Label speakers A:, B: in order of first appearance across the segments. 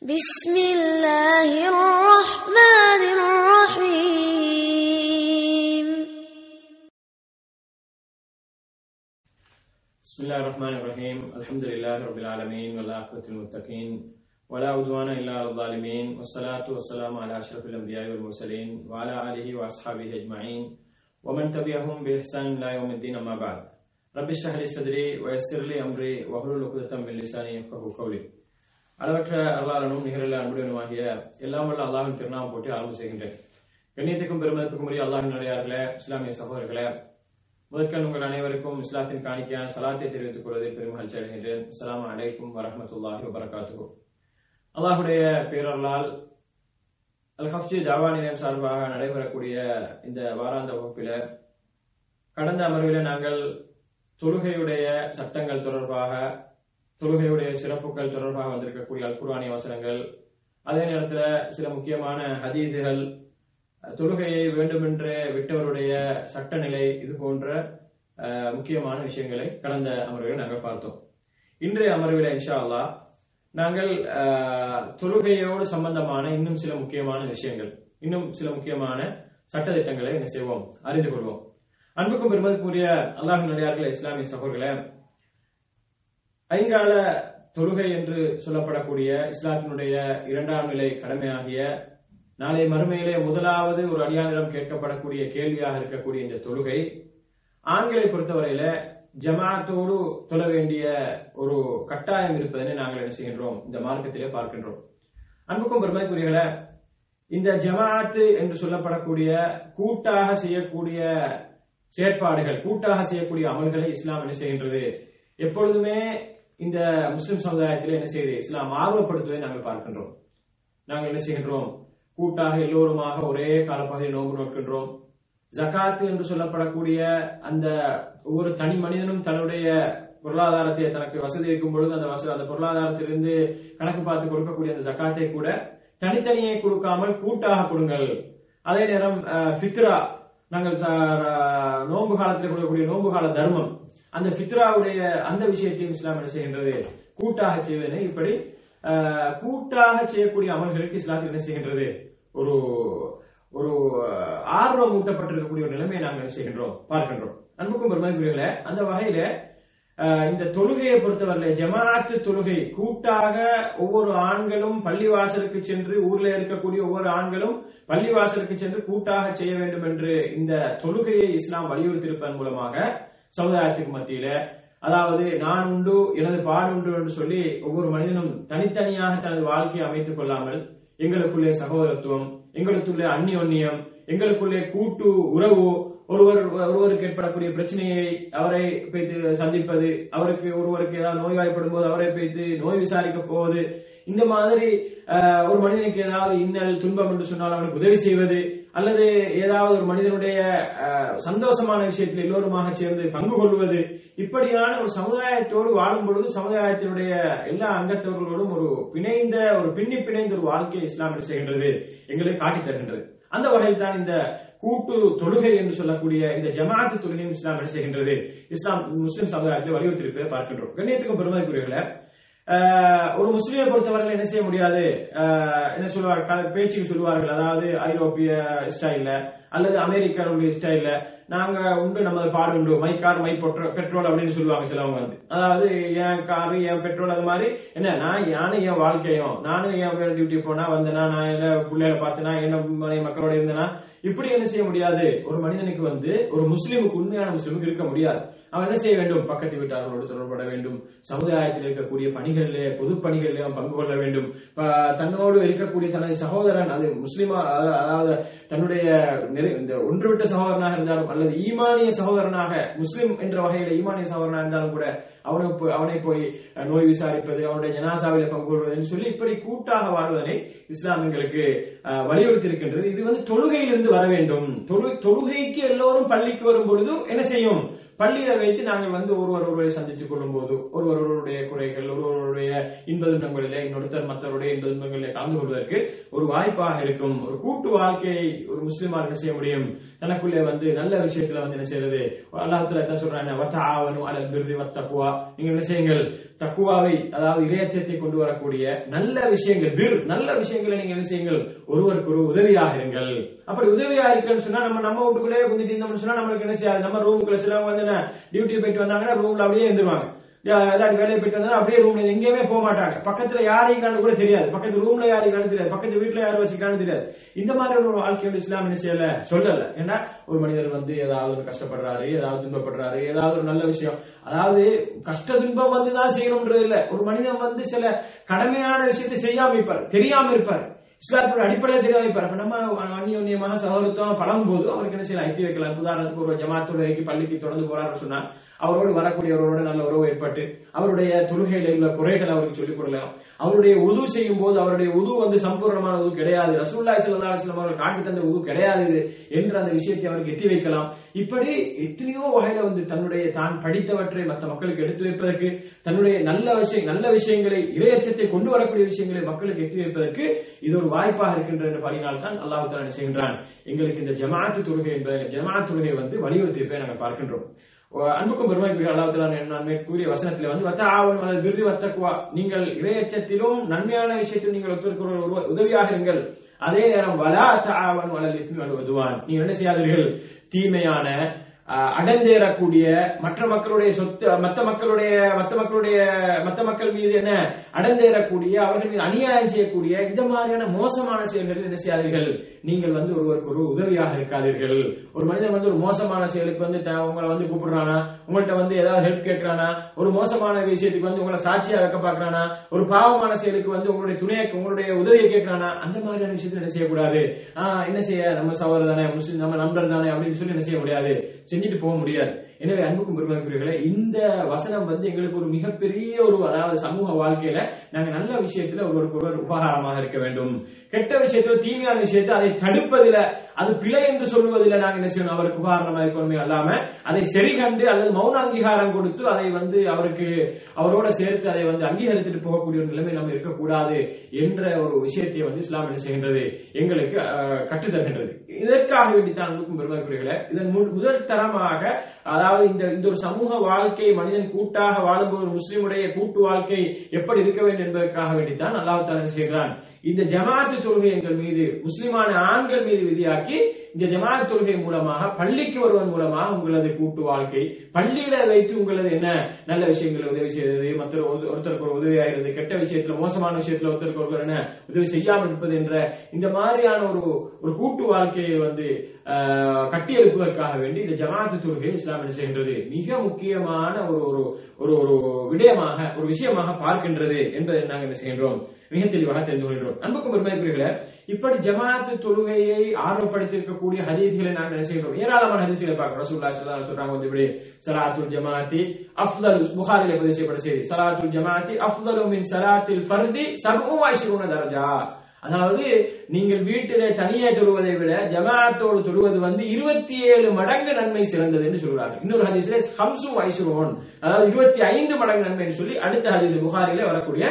A: بسم الله الرحمن الرحيم.
B: بسم الله الرحمن الرحيم. الحمد لله رب العالمين والعاقبة للمتقين ولا عدوان إلا على الظالمين. والصلاة والسلام على أشرف الأنبياء والمرسلين وعلى آله وأصحابه أجمعين. ومن تبعهم بإحسان إلى يوم الدين أما بعد. رب اشرح لي صدري ويسر لي أمري واحلل عقدة من لساني يفقهوا قولي. அளவற்ற அருளாளனும் நிகரில் அன்புடனுமாகிய எல்லாம் வல்ல அல்லாஹின் திருநாமம் போட்டு ஆரம்பம் செய்கின்றேன். கண்ணியத்துக்கும் பெருமதிப்புக்கும் உரிய அல்லாஹின் நிலையார்களே இஸ்லாமிய சகோதரர்களே முதற்கண் உங்கள் அனைவருக்கும் இஸ்லாத்தின் காணிக்கையான சலாத்தை தெரிவித்துக் கொள்வதில் பெருமகிழ்ச்சி அடைகின்றேன். அஸ்ஸலாமு அலைக்கும் வரமத்துல்லாஹி வபரகாத்துஹு. அல்லாஹுடைய பேரர்களால் அல் ஹஃப்ஜி ஜாவா நிலையம் சார்பாக நடைபெறக்கூடிய இந்த வாராந்த வகுப்பில கடந்த அமர்வில் நாங்கள் தொழுகையுடைய சட்டங்கள் தொடர்பாக தொழுகையுடைய சிறப்புகள் தொடர்பாக வந்திருக்கக்கூடிய அல்குரானிய வசனங்கள் அதே நேரத்தில் சில முக்கியமான ஹதீதுகள் தொழுகையை வேண்டுமென்றே விட்டவருடைய சட்டநிலை இது போன்ற முக்கியமான விஷயங்களை கடந்த அமர்வில் நாங்கள் பார்த்தோம். இன்றைய அமர்வில் இன்ஷா அல்லா நாங்கள் தொழுகையோடு சம்பந்தமான இன்னும் சில முக்கியமான விஷயங்கள் இன்னும் சில முக்கியமான சட்டத்திட்டங்களை என்ன செய்வோம்? அறிந்து கொள்வோம். அன்புக்கும் பெருமதிக்குரிய அல்லாஹ் நடிகார்கள் இஸ்லாமிய சகோதர்களை ஐங்கால தொழுகை என்று சொல்லப்படக்கூடிய இஸ்லாத்தினுடைய இரண்டாம் நிலை கடமையாகிய நாளை மறுமையிலே முதலாவது ஒரு அடியானிடம் கேட்கப்படக்கூடிய கேள்வியாக இருக்கக்கூடிய இந்த தொழுகை ஆண்களை பொறுத்தவரையில ஜமாத்தோடு தொழ வேண்டிய ஒரு கட்டாயம் இருப்பதனை நாங்கள் என்ன செய்கின்றோம்? இந்த மார்க்கத்திலே பார்க்கின்றோம். அன்புக்கும் பெருமைக்குரியர்களே இந்த ஜமாஅத்து என்று சொல்லப்படக்கூடிய கூட்டாக செய்யக்கூடிய செயற்பாடுகள் கூட்டாக செய்யக்கூடிய அமல்களை இஸ்லாம் என்ன செய்கின்றது? எப்பொழுதுமே இந்த முஸ்லிம் சமுதாயத்தில் என்ன செய்யுது இஸ்லாம் ஆர்வப்படுத்துவதை நாங்கள் பார்க்கின்றோம். நாங்கள் என்ன செய்கின்றோம்? கூட்டாக எல்லோருமாக ஒரே காலப்பகுதியில் நோன்பு நோக்கின்றோம் ஜகாத்து என்று சொல்லப்படக்கூடிய அந்த ஒவ்வொரு தனி மனிதனும் தன்னுடைய பொருளாதாரத்தை தனக்கு வசதி இருக்கும் பொழுது அந்த வசதி அந்த பொருளாதாரத்திலிருந்து கணக்கு பார்த்து கொடுக்கக்கூடிய அந்த ஜக்காத்தை கூட தனித்தனியே கொடுக்காமல் கூட்டாக கொடுங்கள். அதே நேரம் ஃபித்ரா நாங்கள் ச- நோன்பு காலத்தில் கொடுக்கக்கூடிய நோன்பு கால தர்மம் அந்த ஃபித்ராவுடைய அந்த விஷயத்தையும் இஸ்லாம் என்ன செய்கின்றது? கூட்டாக செய்வது இப்படி கூட்டாக செய்யக்கூடிய அமல்களுக்கு இஸ்லாத்தில் என்ன செய்கின்றது? ஒரு ஒரு ஆர்வம் ஊட்டப்பட்டிருக்கக்கூடிய ஒரு நிலைமையை நாங்கள் என்ன செய்கின்றோம்? பார்க்கின்றோம். அன்புக்கும் பெருமைக்குரியங்களே அந்த வகையில இந்த தொழுகையை பொறுத்தவரையில ஜமாத்து தொழுகை கூட்டாக ஒவ்வொரு ஆண்களும் பள்ளிவாசலுக்கு சென்று ஊர்ல இருக்கக்கூடிய ஒவ்வொரு ஆண்களும் பள்ளிவாசலுக்கு சென்று கூட்டாக செய்ய வேண்டும் என்று இந்த தொழுகையை இஸ்லாம் வலியுறுத்தியிருப்பதன் மூலமாக சமுதாயத்துக்கு மத்தியில. அதாவது நான் உண்டு எனது பாடு உண்டு என்று சொல்லி ஒவ்வொரு மனிதனும் தனித்தனியாக தனது வாழ்க்கையை அமைத்துக் கொள்ளாமல் எங்களுக்குள்ளே சகோதரத்துவம் எங்களுக்குள்ளே அந்நியோன்னியம் எங்களுக்குள்ளே கூட்டு உறவு ஒருவர் ஒருவருக்கு ஏற்படக்கூடிய பிரச்சனையை அவரை பேத்து சந்திப்பது அவருக்கு ஒருவருக்கு ஏதாவது நோய்வாய்ப்படும் போது அவரை பேத்து நோய் விசாரிக்க போவது இந்த மாதிரி ஒரு மனிதனுக்கு ஏதாவது இன்னல் துன்பம் என்று சொன்னால் அவனுக்கு உதவி செய்வது அல்லது ஏதாவது ஒரு மனிதனுடைய சந்தோஷமான விஷயத்தில் எல்லோருமாக சேர்ந்து பங்கு கொள்வது இப்படியான ஒரு சமுதாயத்தோடு வாழும் பொழுது சமுதாயத்தினுடைய எல்லா அங்கத்தவர்களோடும் ஒரு பிணைந்த ஒரு பின்னி பிணைந்த ஒரு வாழ்க்கையை இஸ்லாம் என்ன செய்கின்றது எங்களை காட்டித் தருகின்றது. அந்த வகையில் தான் இந்த கூட்டு தொழுகை என்று சொல்லக்கூடிய இந்த ஜமாத்து தொழுகையும் இஸ்லாம் என்ன செய்கின்றது இஸ்லாம் முஸ்லிம் சமுதாயத்தை வலியுறுத்தி பார்க்கின்றோம். கண்ணியத்துக்கும் பெருமதிக்குரியவர்களே ஒரு முஸ்லீமை பொறுத்தவரையில் என்ன செய்ய முடியாது? என்ன சொல்லுவார்கள் பேச்சுக்கு சொல்லுவார்கள். அதாவது ஐரோப்பிய ஸ்டைல்ல அல்லது அமெரிக்கருடைய ஸ்டைல்ல நாங்க உண்டு நமது பாடு உண்டு மை கார் மை பெட்ரோல் அப்படின்னு சொல்லுவாங்க சிலவங்க வந்து. அதாவது என் காரு என் பெட்ரோல் அது மாதிரி என்ன நான் நானும் என் வாழ்க்கையும் நானும் என் டியூட்டி போனா வந்தேனா நான் என்ன பிள்ளைகளை பார்த்தேனா என்ன மனைவி மக்களோட இருந்தேனா இப்படி என்ன செய்ய முடியாது? ஒரு மனிதனுக்கு வந்து ஒரு முஸ்லிமுக்கு உண்மையான முஸ்லீமுக்கு இருக்க முடியாது. அவன் என்ன செய்ய வேண்டும்? பக்கத்து வீட்டார்களோடு தொடர்பட வேண்டும். சமுதாயத்தில் இருக்கக்கூடிய பணிகளிலே பொது பணிகளிலே அவன் பங்கு கொள்ள வேண்டும். தன்னோடு இருக்கக்கூடிய தனது சகோதரன் அது முஸ்லிமா அதாவது தன்னுடைய இந்த ஒன்றுவிட்ட சகோதரனாக இருந்தாலும் அல்லது ஈமானிய சகோதரனாக முஸ்லிம் என்ற வகையில ஈமானிய சகோதரனாக இருந்தாலும் கூட அவனை போய் அவனை போய் நோய் விசாரிப்பது அவனுடைய ஜனாசாவில பங்கு கொள்வதுன்னு சொல்லி இப்படி கூட்டாக வாழ்வதனை இஸ்லாம் எங்களுக்கு அஹ், வலியுறுத்தி இருக்கின்றது இது வந்து தொழுகையிலிருந்து வர வேண்டும். தொழு- தொழுகைக்கு எல்லோரும் பள்ளிக்கு வரும் பொழுதும் என்ன செய்யும்? பள்ளியில வைத்து நாங்கள் வந்து ஒருவர் ஒருவரை சந்தித்துக் கொள்ளும் போது ஒருவர் ஒருவருடைய குறைகள் ஒருவருடைய இன்பதுன்பங்களிலே இன்னொருத்தர் மற்றவருடைய இன்பதுன்பங்களிலே கலந்து கொள்வதற்கு ஒரு வாய்ப்பாக இருக்கும். ஒரு கூட்டு வாழ்க்கையை ஒரு முஸ்லிமா என்ன செய்ய முடியும்? தனக்குள்ளே வந்து நல்ல விஷயத்துல வந்து என்ன செய்யறது? அல்லாத்துல என்ன சொல்றாங்க வத்த ஆவணும் அல்லது பிரிதி வத்தக்குவா நீங்க என்ன செய்யுங்கள்? தக்குவாவை அதாவது இரையச்சத்தை கொண்டு வரக்கூடிய நல்ல விஷயங்கள் பிர் நல்ல விஷயங்களை நீங்க என்ன செய்யுங்கள்? ஒருவருக்கு ஒரு உதவியாக இருங்கள். அப்படி உதவியா இருக்குன்னு சொன்னா நம்ம நம்ம வீட்டுக்குள்ளேயே குந்திட்டு இருந்தோம்னு சொன்னா நம்மளுக்கு என்ன செய்யாது? நம்ம ரூமுக்குள்ள சிலவங்க வந்து டியூட்டி போயிட்டு வந்தாங்கன்னா ரூம்ல அப்படியே இருந்துருவாங்க. எல்லாரும் வேலையை போயிட்டு வந்தா அப்படியே ரூம்ல எங்கேயுமே போக மாட்டாங்க. பக்கத்துல யாரையும் கூட தெரியாது. பக்கத்து ரூம்ல யாரையும் தெரியாது. பக்கத்து வீட்டுல யாரும் வசிக்கான்னு தெரியாது. இந்த மாதிரி ஒரு வாழ்க்கையோட இஸ்லாம் என்ன செய்யல? சொல்லல. ஏன்னா ஒரு மனிதர் வந்து ஏதாவது ஒரு கஷ்டப்படுறாரு ஏதாவது துன்பப்படுறாரு ஏதாவது ஒரு நல்ல விஷயம். அதாவது கஷ்ட துன்பம் வந்து தான் செய்யணும்ன்றது இல்ல. ஒரு மனிதன் வந்து சில கடமையான விஷயத்தை செய்யாம இருப்பார் தெரியாம இருப்பார். இஸ்லாத்தோட அடிப்படையில் தெரியாம இருப்பார் நம்ம அந்நியோன்யமான சகோதரத்துவம் பழகும் போது அவருக்கு என்ன செய்யலாம் ஐத்திய வைக்கலாம் உதாரணத்துக்கு ஒரு ஜமாத்துறைக்கு பள்ளிக்கு தொடர்ந்து போறாருன்னு சொன்னா அவரோடு வரக்கூடியவரோட நல்ல உறவு ஏற்பட்டு அவருடைய தொழுகையில உள்ள குறைகள் அவருக்கு சொல்லிக் கொடுக்கலாம் அவருடைய உது செய்யும் போது அவருடைய உது வந்து சம்பூர்ணமான உது கிடையாது ரசூல்லா சல்லா அலிஸ்லாம் அவர்கள் காட்டி தந்த உது கிடையாது என்று என்ற அந்த விஷயத்தை அவருக்கு எத்தி வைக்கலாம். இப்படி எத்தனையோ வகையில வந்து தன்னுடைய தான் படித்தவற்றை மற்ற மக்களுக்கு எடுத்து வைப்பதற்கு தன்னுடைய நல்ல விஷயம் நல்ல விஷயங்களை இரையச்சத்தை கொண்டு வரக்கூடிய விஷயங்களை மக்களுக்கு எத்தி வைப்பதற்கு இது ஒரு வாய்ப்பாக இருக்கின்ற என்று பாடினால் தான் அல்லாஹு தாலா செய்கின்றான்? எங்களுக்கு இந்த ஜமாத்து தொழுகை என்பதை ஜமாத் தொழுகை வந்து வலியுறுத்தியிருப்பதை நாங்கள் பார்க்கின்றோம். அன்புக்கும் பெருமைக்கு அல்லாஹ் நான் கூறிய வசனத்தில் வந்து வத்த ஆவன் அல்லது விருதி வத்தக்குவா நீங்கள் இரையச்சத்திலும் நன்மையான விஷயத்தில் நீங்கள் ஒருத்தருக்கு ஒரு உதவியாக இருங்கள். அதே நேரம் வலா தாவன் வலல் இஸ்மி வலுவதுவான் நீங்கள் என்ன செய்யாதீர்கள்? தீமையான அடந்தேறக்கூடிய மற்ற மக்களுடைய சொத்து மற்ற மக்களுடைய மற்ற மக்களுடைய மற்ற மக்கள் மீது என்ன? அடந்தேறக்கூடிய அவர்கள் மீது அநியாயம் செய்யக்கூடிய இந்த மாதிரியான மோசமான செயல்களில் என்ன செய்யாதீர்கள்? நீங்கள் வந்து ஒருவருக்கு ஒரு உதவியாக இருக்காதீர்கள். ஒரு மனிதன் வந்து ஒரு மோசமான செயலுக்கு வந்து உங்களை வந்து கூப்பிடுறானா? உங்கள்கிட்ட வந்து ஏதாவது ஹெல்ப் கேட்கிறானா? ஒரு மோசமான விஷயத்துக்கு வந்து உங்களை சாட்சியா வைக்க பாக்குறானா ஒரு பாவமான செயலுக்கு வந்து உங்களுடைய துணையை உங்களுடைய உதவியை கேட்கிறானா? அந்த மாதிரியான விஷயத்த என்ன செய்யக்கூடாது? ஆஹ் என்ன செய்ய? நம்ம சகோதரர் தானே முஸ்லீம் நம்ம நண்பர் தானே அப்படின்னு சொல்லி என்ன செய்ய முடியாது. செஞ்சுட்டு போக முடியாது. எனவே அன்புக்கும் பெருமக்களே இந்த வசனம் வந்து எங்களுக்கு ஒரு மிகப்பெரிய ஒரு அதாவது சமூக வாழ்க்கையில நாங்க நல்ல விஷயத்துல ஒருவருக்கு ஒருவர் உபகாரமாக இருக்க வேண்டும். கெட்ட விஷயத்துல தீமையான விஷயத்தை அதை தடுப்பதில அது பிழை என்று சொல்லுவதில் நாங்க என்ன செய்யணும்? அவருக்கு உபகாரணமா இருக்கணுமே அல்லாம அதை சரி கண்டு அல்லது மௌன அங்கீகாரம் கொடுத்து அதை வந்து அவருக்கு அவரோட சேர்த்து அதை வந்து அங்கீகரித்துட்டு போகக்கூடிய ஒரு நிலைமை நம்ம இருக்கக்கூடாது என்ற ஒரு விஷயத்தை வந்து இஸ்லாம் என்ன செய்கின்றது? எங்களுக்கு கற்றுத்தருகின்றது. இதற்காக வேண்டித்தான் அன்புக்கும் பெருமைக்குரியர்களே இதன் முதல் தரமாக அதாவது இந்த இந்த ஒரு சமூக வாழ்க்கை மனிதன் கூட்டாக வாழும்போது முஸ்லிமுடைய கூட்டு வாழ்க்கை எப்படி இருக்க வேண்டும் என்பதற்காக வேண்டித்தான் அல்லாஹ் தாலா செய்கிறான்? இந்த ஜமாத்து தொழுகை எங்கள் மீது முஸ்லிமான ஆண்கள் மீது விதியாக்கி இந்த ஜமாத் தொழுகை மூலமாக பள்ளிக்கு வருவதன் மூலமாக உங்களது கூட்டு வாழ்க்கை பள்ளியில வைத்து உங்களது என்ன நல்ல விஷயங்களை உதவி செய்வது மற்ற ஒருத்தருக்கு ஒரு உதவியாகிறது கெட்ட விஷயத்துல மோசமான விஷயத்துல ஒருத்தருக்கு ஒருவர் என்ன உதவி செய்யாமல் இருப்பது என்ற இந்த மாதிரியான ஒரு ஒரு கூட்டு வாழ்க்கையை வந்து கட்டி எழுப்புவதற்காக வேண்டி இந்த ஜமாத்து தொழுகை இஸ்லாம் என்ன செய்கின்றது மிக முக்கியமான ஒரு ஒரு ஒரு ஒரு விடயமாக ஒரு விஷயமாக பார்க்கின்றது என்பதை நாங்கள் என்ன செய்கின்றோம்? மிக தெளிவாக தெரிந்து கொள்கிறோம் அன்புக்கும் பெருமைக்குரியர்களே இப்படி ஜமாத்து தொழுகையை ஆர்வப்படுத்தியிருக்கக்கூடிய ஹதீஸ்களை நாங்கள் என்ன செய்கிறோம் ஏராளமான ஹதீஸ்களை பார்க்கிறோம். ரசூல்லா சலாம் சொல்றாங்க வந்து இப்படி சலாத்துல் ஜமாத்தி அஃதல் புகாரில பதிவு செய்யப்பட்ட செய்தி சலாத்துல் ஜமாத்தி அஃதலு மின் சலாத்தில் ஃபர்தி சபு வயசுன தரஜா. அதாவது நீங்கள் வீட்டிலே தனியே தொழுவதை விட ஜமாத்தோடு தொழுவது வந்து இருபத்தி ஏழு மடங்கு நன்மை சிறந்தது என்று சொல்றாங்க இன்னொரு ஹதீஸ்ல ஹம்சு வைசுரோன் அதாவது இருபத்தி ஐந்து மடங்கு நன்மை என்று சொல்லி அடுத்த ஹதீஸ் புகாரிலே வரக்கூடிய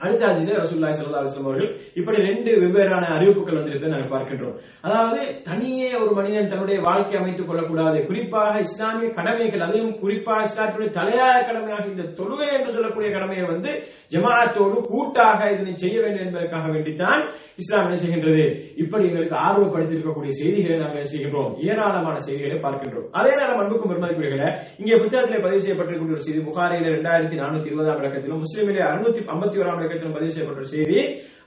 B: அடுத்த ஹஜ்ஜில ரசூல்லாய் சல்லா அலுவலம் அவர்கள் இப்படி ரெண்டு வெவ்வேறான அறிவிப்புகள் வந்திருப்பதை நாங்கள் பார்க்கின்றோம். அதாவது தனியே ஒரு மனிதன் தன்னுடைய வாழ்க்கை அமைத்துக் கொள்ளக்கூடாது. குறிப்பாக இஸ்லாமிய கடமைகள் அதையும் குறிப்பாக இஸ்லாத்துடைய தலையாய கடமையாக இந்த தொழுகை என்று சொல்லக்கூடிய கடமையை வந்து ஜமாத்தோடு கூட்டாக இதனை செய்ய வேண்டும் என்பதற்காக வேண்டித்தான் இஸ்லாம் என்ன செய்கின்றது. இப்படி எங்களுக்கு ஆர்வப்படுத்தியிருக்கக்கூடிய செய்திகளை நாங்கள் செய்கின்றோம்? ஏராளமான செய்திகளை பார்க்கின்றோம். அதே நேரம் அன்புக்கும் பெருமதிக்குரியர்களே இங்கே புத்தகத்திலே பதிவு செய்யப்பட்டிருக்கக்கூடிய ஒரு செய்தி புகாரியில இரண்டாயிரத்தி நானூத்தி இருபதாம் இலக்கத்திலும் முஸ்லீமிலே அறுநூத்தி ஐம்பத்தி ஓராம் இலக்கத்திலும் பதிவு செய்யப்பட்ட செய்தி.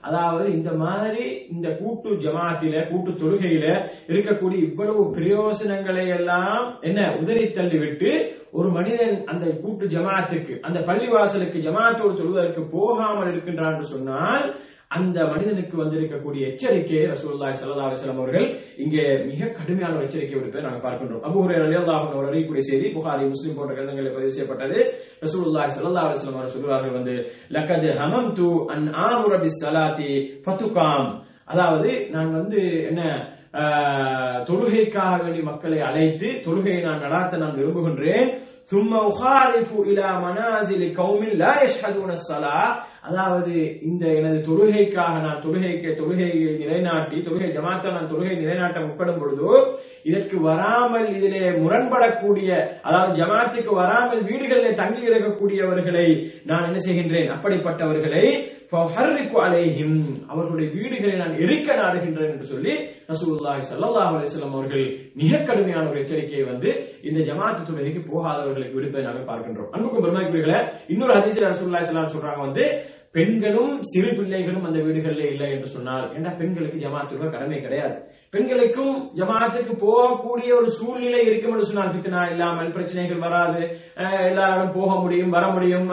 B: அதாவது இந்த மாதிரி இந்த கூட்டு ஜமாத்தில கூட்டு தொழுகையில இருக்கக்கூடிய இவ்வளவு பிரயோசனங்களை எல்லாம் என்ன உதறி தள்ளிவிட்டு ஒரு மனிதன் அந்த கூட்டு ஜமாத்துக்கு அந்த பள்ளிவாசலுக்கு ஜமாத்தோடு தொழுவதற்கு போகாமல் இருக்கின்றான் என்று சொன்னால் அந்த மனிதனுக்கு வந்திருக்கக்கூடிய எச்சரிக்கையை ரசூலுல்லாஹி ஸல்லல்லாஹு அலைஹி வஸல்லம் அவர்கள் இங்கே மிக கடுமையான ஒரு எச்சரிக்கை விடுப்பதை நாங்கள் பார்க்கின்றோம் அபூ ஹுரைரா ரலியல்லாஹு அன்ஹு அவர் அறியக்கூடிய செய்தி புகாரி முஸ்லிம் போன்ற கிரந்தங்களில் பதிவு செய்யப்பட்டது ரசூலுல்லாஹி ஸல்லல்லாஹு அலைஹி வஸல்லம் அவர்கள் சொல்கிறார்கள் வந்து லக்கத் ஹமம்து அன் ஆமுர பிஸ் ஸலாத்தி ஃபதுகாம் அதாவது நான் வந்து என்ன தொழுகைக்காக வேண்டி மக்களை அழைத்து தொழுகையை நான் நடாத்த நான் விரும்புகின்றேன் ثم أخالف إلى منازل قوم لا يشهدون الصلاة அதாவது இந்த எனது தொழுகைக்காக நான் தொழுகைக்கு தொழுகையை நிலைநாட்டி தொழுகை ஜமாத்த நான் தொழுகை நிலைநாட்ட முற்படும் பொழுது இதற்கு வராமல் இதிலே முரண்படக்கூடிய அதாவது ஜமாத்துக்கு வராமல் வீடுகளிலே தங்கி இருக்கக்கூடியவர்களை நான் என்ன செய்கின்றேன்? அப்படிப்பட்டவர்களை அவர்களுடைய வீடுகளை நான் எரிக்க நாடுகின்றேன் என்று சொல்லி ரசூலுல்லாஹி ஸல்லல்லாஹு அலைஹி வஸல்லம் அவர்கள் மிக கடுமையான ஒரு எச்சரிக்கையை வந்து இந்த ஜமாத்து தொழுகைக்கு போகாதவர்களுக்கு விடுப்பதை நாங்கள் பார்க்கின்றோம். அன்புக்கும் பெருமாக்குரியர்களே இன்னொரு அதிசய ரசூல்லாய் ஸல்லல்லாஹு சொல்றாங்க வந்து பெண்களும் சிறு பிள்ளைகளும் அந்த வீடுகளில் இல்லை என்று சொன்னால் ஏன்னா பெண்களுக்கு ஜமாத்துக்கு கடமை கிடையாது. பெண்களுக்கும் ஜமாத்துக்கு போகக்கூடிய ஒரு சூழ்நிலை இருக்கும் என்று சொன்னால் பித்தனா இல்லாமல் பிரச்சனைகள் வராது. எல்லாராலும் போக முடியும் வர முடியும்.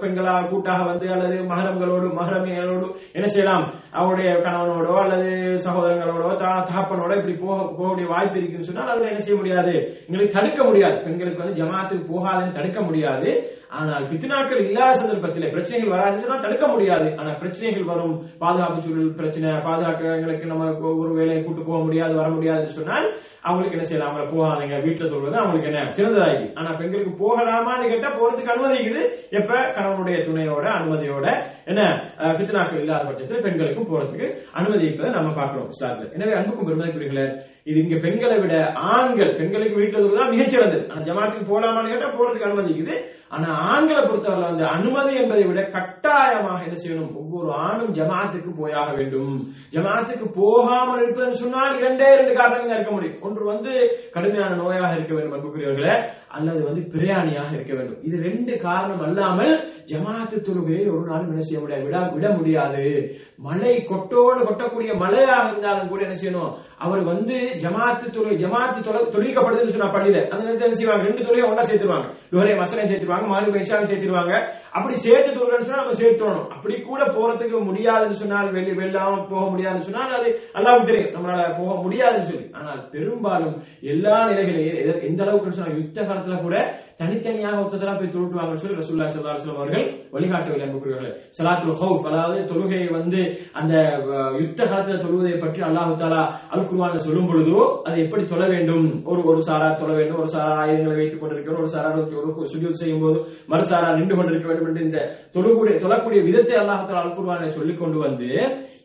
B: பெண்களா கூட்டாக வந்து அல்லது மகரங்களோடு மகரமிகளோடு என்ன செய்யலாம்? அவருடைய கணவனோடோ அல்லது சகோதரங்களோடோ தா- தகப்பனோட இப்படி போக போகக்கூடிய வாய்ப்பு இருக்குன்னு சொன்னால் அதுல என்ன செய்ய முடியாது? எங்களுக்கு தடுக்க முடியாது. பெண்களுக்கு வந்து ஜமாத்துக்கு போகாதுன்னு தடுக்க முடியாது. ஆனால் பித்னாக்கள் இல்லாத சந்தர்ப்பத்தில் பிரச்சனைகள் வராதுன்னா தடுக்க முடியாது. ஆனா பிரச்சனைகள் வரும். பாதுகாப்பு சூழல் பிரச்சனை பாதுகாக்க எங்களுக்கு நம்ம ஒரு வேலையை கூட்டு போக முடியாது வர முடியாதுன்னு சொன்னால் அவங்களுக்கு என்ன செய்யலாம்? அவங்கள போகாதீங்க. வீட்டுல சொல்றது அவங்களுக்கு என்ன? சிறந்ததாகி ஆனா பெண்களுக்கு போகலாமான்னு கேட்டா போறதுக்கு அனுமதிக்குது எப்ப? கணவனுடைய துணையோட அனுமதியோட என்ன? அஹ், பித்னாக்கள் இல்லாத பட்சத்தில் பெண்களுக்கும் போறதுக்கு அனுமதிப்பதை நம்ம பார்க்கிறோம் இஸ்லாத்துல எனவே அன்புக்கும் பெருமதிக்குரியர்களே இது இங்க பெண்களை விட ஆண்கள் பெண்களுக்கு வீட்டில் தான் மிகச்சிறந்தது. அந்த ஜமாத்துக்கு போலாமான்னு கேட்டா போறதுக்கு அனுமதிக்குது ஆனா ஆண்களை பொறுத்தவரை வந்து அனுமதி என்பதை விட கட்டாயமாக என்ன செய்யணும்? ஒவ்வொரு ஆணும் ஜமாத்துக்கு போயாக வேண்டும். ஜமாத்துக்கு போகாமல் இருப்பதுன்னு சொன்னால் இரண்டே இரண்டு காரணங்கள் இருக்க முடியும். ஒன்று வந்து கடுமையான நோயாக இருக்க வேண்டும் அன்புக்குரியவர்களை. அல்லது வந்து பிரயாணியாக இருக்க வேண்டும். இது ரெண்டு காரணம் அல்லாமல் ஜமாத்து தொழுகையை ஒரு நாளும் என்ன செய்ய முடியாது? விட விட முடியாது. மழை கொட்டோடு கொட்டக்கூடிய மழையாக இருந்தாலும் கூட என்ன செய்யணும்? அவர் வந்து ஜமாத்து தொழுகை ஜமாத்து தொலை தொழிக்கப்படுதுன்னு சொன்னா பள்ளியில. அந்த நேரத்தில் என்ன செய்வாங்க? ரெண்டு தொழிலை ஒன்னா சேர்த்துருவாங்க. இவரே மசனை சேர்த்துருவாங்க மாலு பைசாவும் சேர்த்துருவாங்க. அப்படி சேர்த்து தொழுகிறேன்னு சொன்னா நம்ம சேர்த்துடணும் அப்படி கூட போறதுக்கு முடியாதுன்னு சொன்னால் வெளி வெள்ளாம போக முடியாதுன்னு சொன்னால் அது அல்லாவுக்கு தெரியும். நம்மளால போக முடியாதுன்னு சொல்லி. ஆனால் பெரும்பாலும் எல்லா நிலைகளையும் எந்த அளவுக்கு சொன்னா யுத்த காலத்தில் கூட தனித்தனியாக ஒருத்தரா போய் தொழுட்டுவாங்கன்னு சொல்லி ரசூல்லா ஸல்லல்லாஹு அவர்கள் வழிகாட்டவில்லை அன்புக்குரியவர்கள். ஸலாத்துல் ஹவுஃப் அதாவது தொழுகையை வந்து அந்த யுத்த காலத்துல தொழுவதை பற்றி அல்லாஹு தாலா அல் குர்ஆன்ல சொல்லும் பொழுதோ அதை எப்படி தொழ வேண்டும்? ஒரு ஒரு சாரா தொழ வேண்டும் ஒரு சாரா ஆயுதங்களை வைத்துக் கொண்டிருக்கிறோம் ஒரு சாரா ஒரு சுஜூத் செய்யும் போது மறுசாரா நின்று கொண்டிருக்க வேண்டும் என்று இந்த தொழக்கூடிய தொழக்கூடிய விதத்தை அல்லாஹு தாலா அல் குர்ஆனை சொல்லிக் கொண்டு வந்து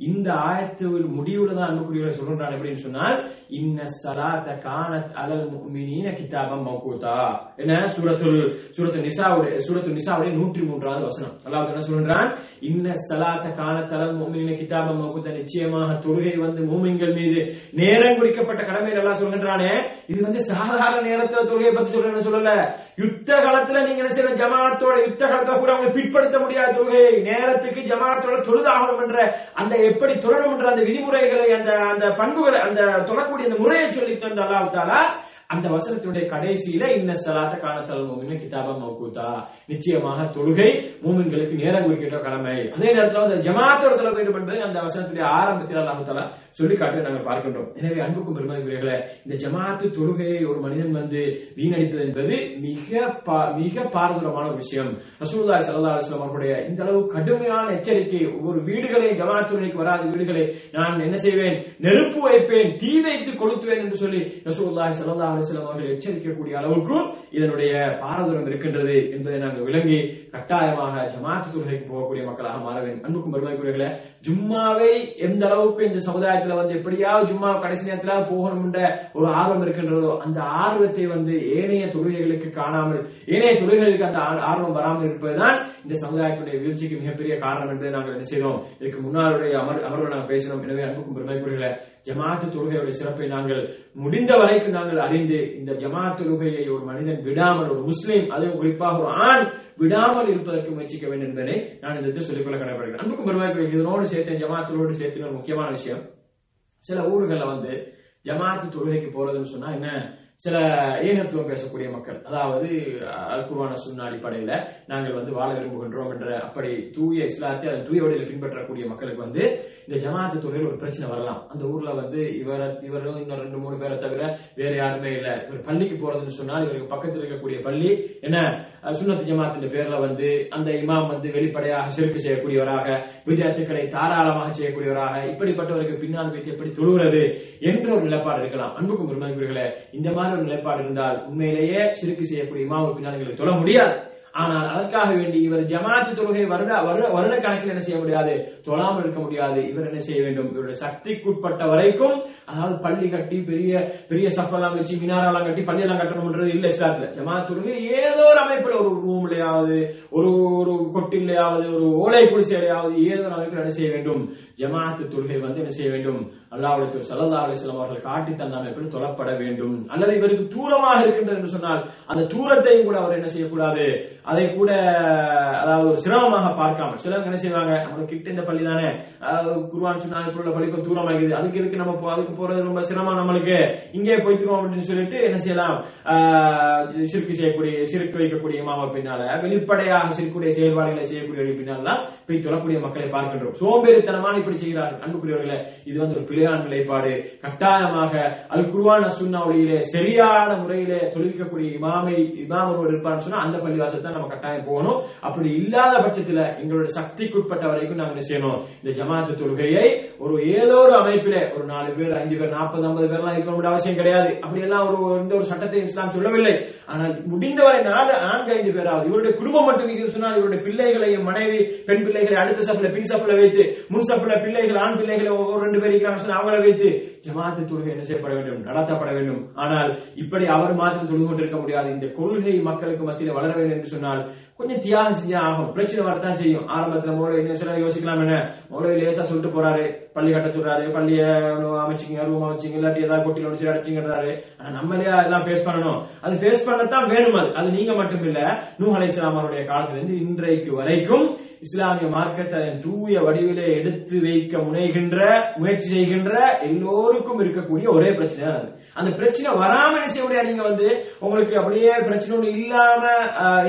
B: இந்த ஆயத்து முடிவுல தான் அன்புக்குரியவரை சொல்றான் எப்படின்னு சொன்னால் இன்ன சலாத்த காணத் அலல் முஃமினீன கிதாபம் மௌகூதா என்ன? சூரத்துல் சூரத்து நிசாவுடைய சூரத்து நிசாவுடைய நூற்றி மூன்றாவது வசனம். அல்லாஹ் என்ன சொல்றான் இன்ன சலாத்த காணத் அலல் முஃமினீன கிதாபம் மௌகூதா நிச்சயமாக தொழுகை வந்து மூமிங்கள் மீது நேரம் குறிக்கப்பட்ட கடமை எல்லாம் சொல்கின்றானே இது வந்து சாதாரண நேரத்துல தொழுகையை பத்தி சொல்றேன்னு சொல்லல. யுத்த காலத்துல நீங்க என்ன செய்யணும்? ஜமாத்தோட யுத்த காலத்துல கூட அவங்க பிற்படுத்த முடியாத தொழுகை நேரத்துக்கு ஜமாத்தோட தொழுதாகணும் என்ற அந்த எப்படி தொழணும் என்ற அந்த விதிமுறைகளை அந்த அந்த பண்புகளை அந்த தொழக்கூடிய அந்த முறையை சொல்லி தந்த அல்லாஹ் தாலா அந்த வசனத்துடைய கடைசியில இன்ன சலாத்த காலத்தல் மூமின் கிதாபா மௌகூதா நிச்சயமாக தொழுகை மூமின்களுக்கு நேரம் குறிக்கிட்ட கடமை. அதே நேரத்தில் அந்த ஜமாத்தோட பண்றது வேண்டும் என்பதை அந்த வசனத்துடைய ஆரம்பத்தில் அல்லாமத்தால சொல்லி காட்டு நாங்கள் பார்க்கின்றோம். எனவே அன்புக்கும் பெருமதிக்குரியர்களே இந்த ஜமாத்து தொழுகையை ஒரு மனிதன் வந்து வீணடித்தது என்பது மிக பா- மிக பாரதூரமான ஒரு விஷயம். ரசூல்லா சல்லா அலைஹி அவருடைய இந்த அளவு கடுமையான எச்சரிக்கை ஒவ்வொரு வீடுகளை ஜமாத்துறைக்கு வராத வீடுகளை நான் என்ன செய்வேன்? நெருப்பு வைப்பேன் தீ வைத்து கொளுத்துவேன் என்று சொல்லி ரசூல்லா சல்லா அலைஹி அவர்கள் எச்சரிக்கக்கூடிய அளவுக்கு இதனுடைய பாரதூரம் இருக்கின்றது என்பதை நாங்கள் விளங்கி கட்டாயமாக ஜமாத்து தொழுகைக்கு போகக்கூடிய மக்களாக மாற வேண்டும். அன்புக்கும் பெருமைக்குரியர்களே ஜும்மாவை எந்த அளவுக்கு இந்த சமுதாயத்துல வந்து எப்படியாவது ஜும்மா கடைசி நேரத்துல போகணும் ஒரு ஆர்வம் இருக்கின்றதோ அந்த ஆர்வத்தை வந்து ஏனைய தொழுகைகளுக்கு காணாமல் ஏனைய தொழுகைகளுக்கு அந்த ஆர்வம் வராமல் இருப்பதுதான் இந்த சமுதாயத்துடைய வீழ்ச்சிக்கு மிகப்பெரிய காரணம் என்பதை நாங்கள் என்ன செய்தோம். இதுக்கு முன்னாளுடைய அமர் அமர்வு நாங்கள் பேசினோம். எனவே அன்புக்கும் பெருமைக்குரியர்களே ஜமாத்து தொழுகையுடைய சிறப்பை நாங்கள் முடிந்த வரைக்கும் நாங்கள் அறிந்து இந்த ஜமாத்து தொழுகையை ஒரு மனிதன் விடாமல் ஒரு முஸ்லீம் அதுவும் குறிப்பாக ஒரு ஆண் விடாமல் இருப்பதற்கு முயற்சிக்க வேண்டும் என்பதை நான் இந்த இடத்தில் சொல்லிக்கொள்ள கடைபிடிக்கிறேன் அன்புக்கும் பெருமாள் இதனோடு சேர்த்து ஜமாத்தோடு சேர்த்து ஒரு முக்கியமான விஷயம். சில ஊர்களில் வந்து ஜமாத்து தொழுகைக்கு போறதுன்னு சொன்னா என்ன சில ஏகத்துவம் பேசக்கூடிய மக்கள் அதாவது அல் குர்ஆன அடிப்படையில நாங்கள் வந்து வாழ விரும்புகின்றோம் என்ற அப்படி தூய இஸ்லாத்தை அதன் தூய வழியில் பின்பற்றக்கூடிய மக்களுக்கு வந்து இந்த ஜமாத்து தொழில் ஒரு பிரச்சனை வரலாம். அந்த ஊர்ல வந்து இவர் இவரும் இன்னும் ரெண்டு மூணு பேரை தவிர வேற யாருமே இல்ல. இவர் பள்ளிக்கு போறதுன்னு சொன்னால் இவருக்கு பக்கத்தில் இருக்கக்கூடிய பள்ளி என்ன சுண்ணத்து ஜமாத்தின் பேர்ல வந்து அந்த இமாம் வந்து வெளிப்படையாக சிறுக்கு செய்யக்கூடியவராக வித்தியார்த்திகளை தாராளமாக செய்யக்கூடியவராக இப்படிப்பட்டவருக்கு பின்னால் வைத்து எப்படி தொழுகிறது என்ற ஒரு நிலைப்பாடு இருக்கலாம். அன்புக்கும் பெருமதிக்குரியர்களே இந்த மாதிரி ஒரு நிலைப்பாடு இருந்தால் உண்மையிலேயே சிறுக்கு செய்யக்கூடிய இமாவுக்கு பின்னால் தொழ முடியாது. ஆனால் அதற்காக வேண்டி இவர் ஜமாத்து தொழுகை வருட வருட வருட கணக்கில் என்ன செய்ய முடியாது? தொழாமல் இருக்க முடியாது. இவர் என்ன செய்ய வேண்டும்? இவருடைய சக்திக்குட்பட்ட வரைக்கும் அதாவது பள்ளி கட்டி பெரிய பெரிய சஃபெல்லாம் வச்சு மினாரெல்லாம் கட்டி பள்ளியெல்லாம் கட்டணும்ன்றது இல்லை இஸ்லாத்துல. ஜமாத் தொழுகை ஏதோ ஒரு அமைப்புல ஒரு ரூம்லயாவது ஒரு ஒரு கொட்டிலையாவது ஒரு ஓலை குடிசையிலாவது ஏதோ ஒரு அமைப்பில் என்ன செய்ய வேண்டும்? ஜமாத்து தொழுகை வந்து என்ன செய்ய வேண்டும்? அல்லாவுடைய சல்லா அலிஸ்லாம் அவர்கள் காட்டி தந்த அமைப்பில் தொழப்பட வேண்டும். அல்லது இவருக்கு தூரமாக இருக்கின்றது என்று சொன்னால் அந்த தூரத்தையும் கூட அவர் என்ன செய்யக்கூடாது? அதை கூட அதாவது ஒரு சிரமமாக பார்க்காம சிலர் என்ன செய்வாங்க நம்ம கிட்ட இந்த பள்ளி தானே குருவான் சொன்னா இப்போ உள்ள பள்ளிக்கும் தூரமாகுது அதுக்கு எதுக்கு நம்ம அதுக்கு போறது ரொம்ப சிரமம் நம்மளுக்கு. இங்கே போய்க்கிறோம் அப்படின்னு சொல்லிட்டு என்ன செய்யலாம்? ஆஹ் சிறுக்கு செய்யக்கூடிய சிறுக்கு வைக்கக்கூடிய மாமா பின்னால வெளிப்படையாக சிறுக்குடைய செயல்பாடுகளை செய்யக்கூடிய பின்னால் தான் போய் தொழக்கூடிய மக்களை பார்க்கின்றோம். சோம்பேறித்தனமான இப்படி செய்கிறார்கள். அன்புக்குரியவர்களே இது வந்து ஒரு பிழையான நிலைப்பாடு. கட்டாயமாக அல் குருவான சுண்ணாவளியிலே சரியான முறையிலே தொழிற்கக்கூடிய இமாமை இமாம் ஒருவர் இருப்பார்னு சொன்னா அந்த பள்ளிவாசத்தை நம்ம கட்டாயம் போகணும். அப்படி இல்லாத பட்சத்துல எங்களுடைய சக்திக்குட்பட்ட வரைக்கும் நாங்க என்ன செய்யணும்? இந்த ஜமாத்து தொழுகையை ஒரு ஏதோ ஒரு அமைப்பில ஒரு நாலு பேர் அஞ்சு பேர் நாற்பது ஐம்பது பேர்லாம் இருக்க வேண்டிய அவசியம் கிடையாது. அப்படி எல்லாம் ஒரு எந்த ஒரு சட்டத்தை இஸ்லாம் சொல்லவில்லை. ஆனால் முடிந்தவரை நாலு நான்கு ஐந்து பேராவது இவருடைய குடும்பம் மட்டும் இது சொன்னால் இவருடைய பிள்ளைகளையும் மனைவி பெண் பிள்ளைகளை அடுத்த சப்புல பின் சப்புல வைத்து முன் சப்புல பிள்ளைகள் ஆண் பிள்ளைகளை ஒவ்வொரு ரெண்டு பேர் இருக்கிறாங்க சொன்னா அவங்கள வைத்து ஜமாத்து தொழுகை என்ன செய்யப்பட வேண்டும்? நடத்தப்பட வேண்டும். ஆனால் இப்படி அவர் மாத்திரம் தொழுது கொண்டிருக்க முடியாது. இந்த கொள்கை மக்களுக்கு மத்தியில் வளர வேண்டும் என்று சொன்னால் கொஞ்சம் தியாகம் செஞ்சு ஆகும் பிரச்சனை வரத்தான் செய்யும். ஆரம்பத்துல மோளை என்ன சில யோசிக்கலாம் என்ன மோளை லேசா சொல்லிட்டு போறாரு. பள்ளி கட்ட சொல்றாரு. பள்ளிய அமைச்சிங்க ரூம் அமைச்சிங்க இல்லாட்டி ஏதாவது கொட்டில ஒன்று சரி ஆனா நம்மளே எல்லாம் ஃபேஸ் பண்ணணும். அது ஃபேஸ் பண்ணத்தான் வேணும் அது. அது நீங்க மட்டும் இல்ல நூ அலைஹிஸ்ஸலாம் அவருடைய காலத்துல இருந்து இன்றைக்கு வரைக்கும் இஸ்லாமிய மார்க்கத்தை தூய வடிவிலே எடுத்து வைக்க முனைகின்ற முயற்சி செய்கின்ற எல்லோருக்கும் இருக்கக்கூடிய ஒரே பிரச்சனை அது. அந்த பிரச்சனை வராம என்ன செய்ய முடியாது? நீங்க வந்து உங்களுக்கு அப்படியே பிரச்சனை ஒன்று இல்லாம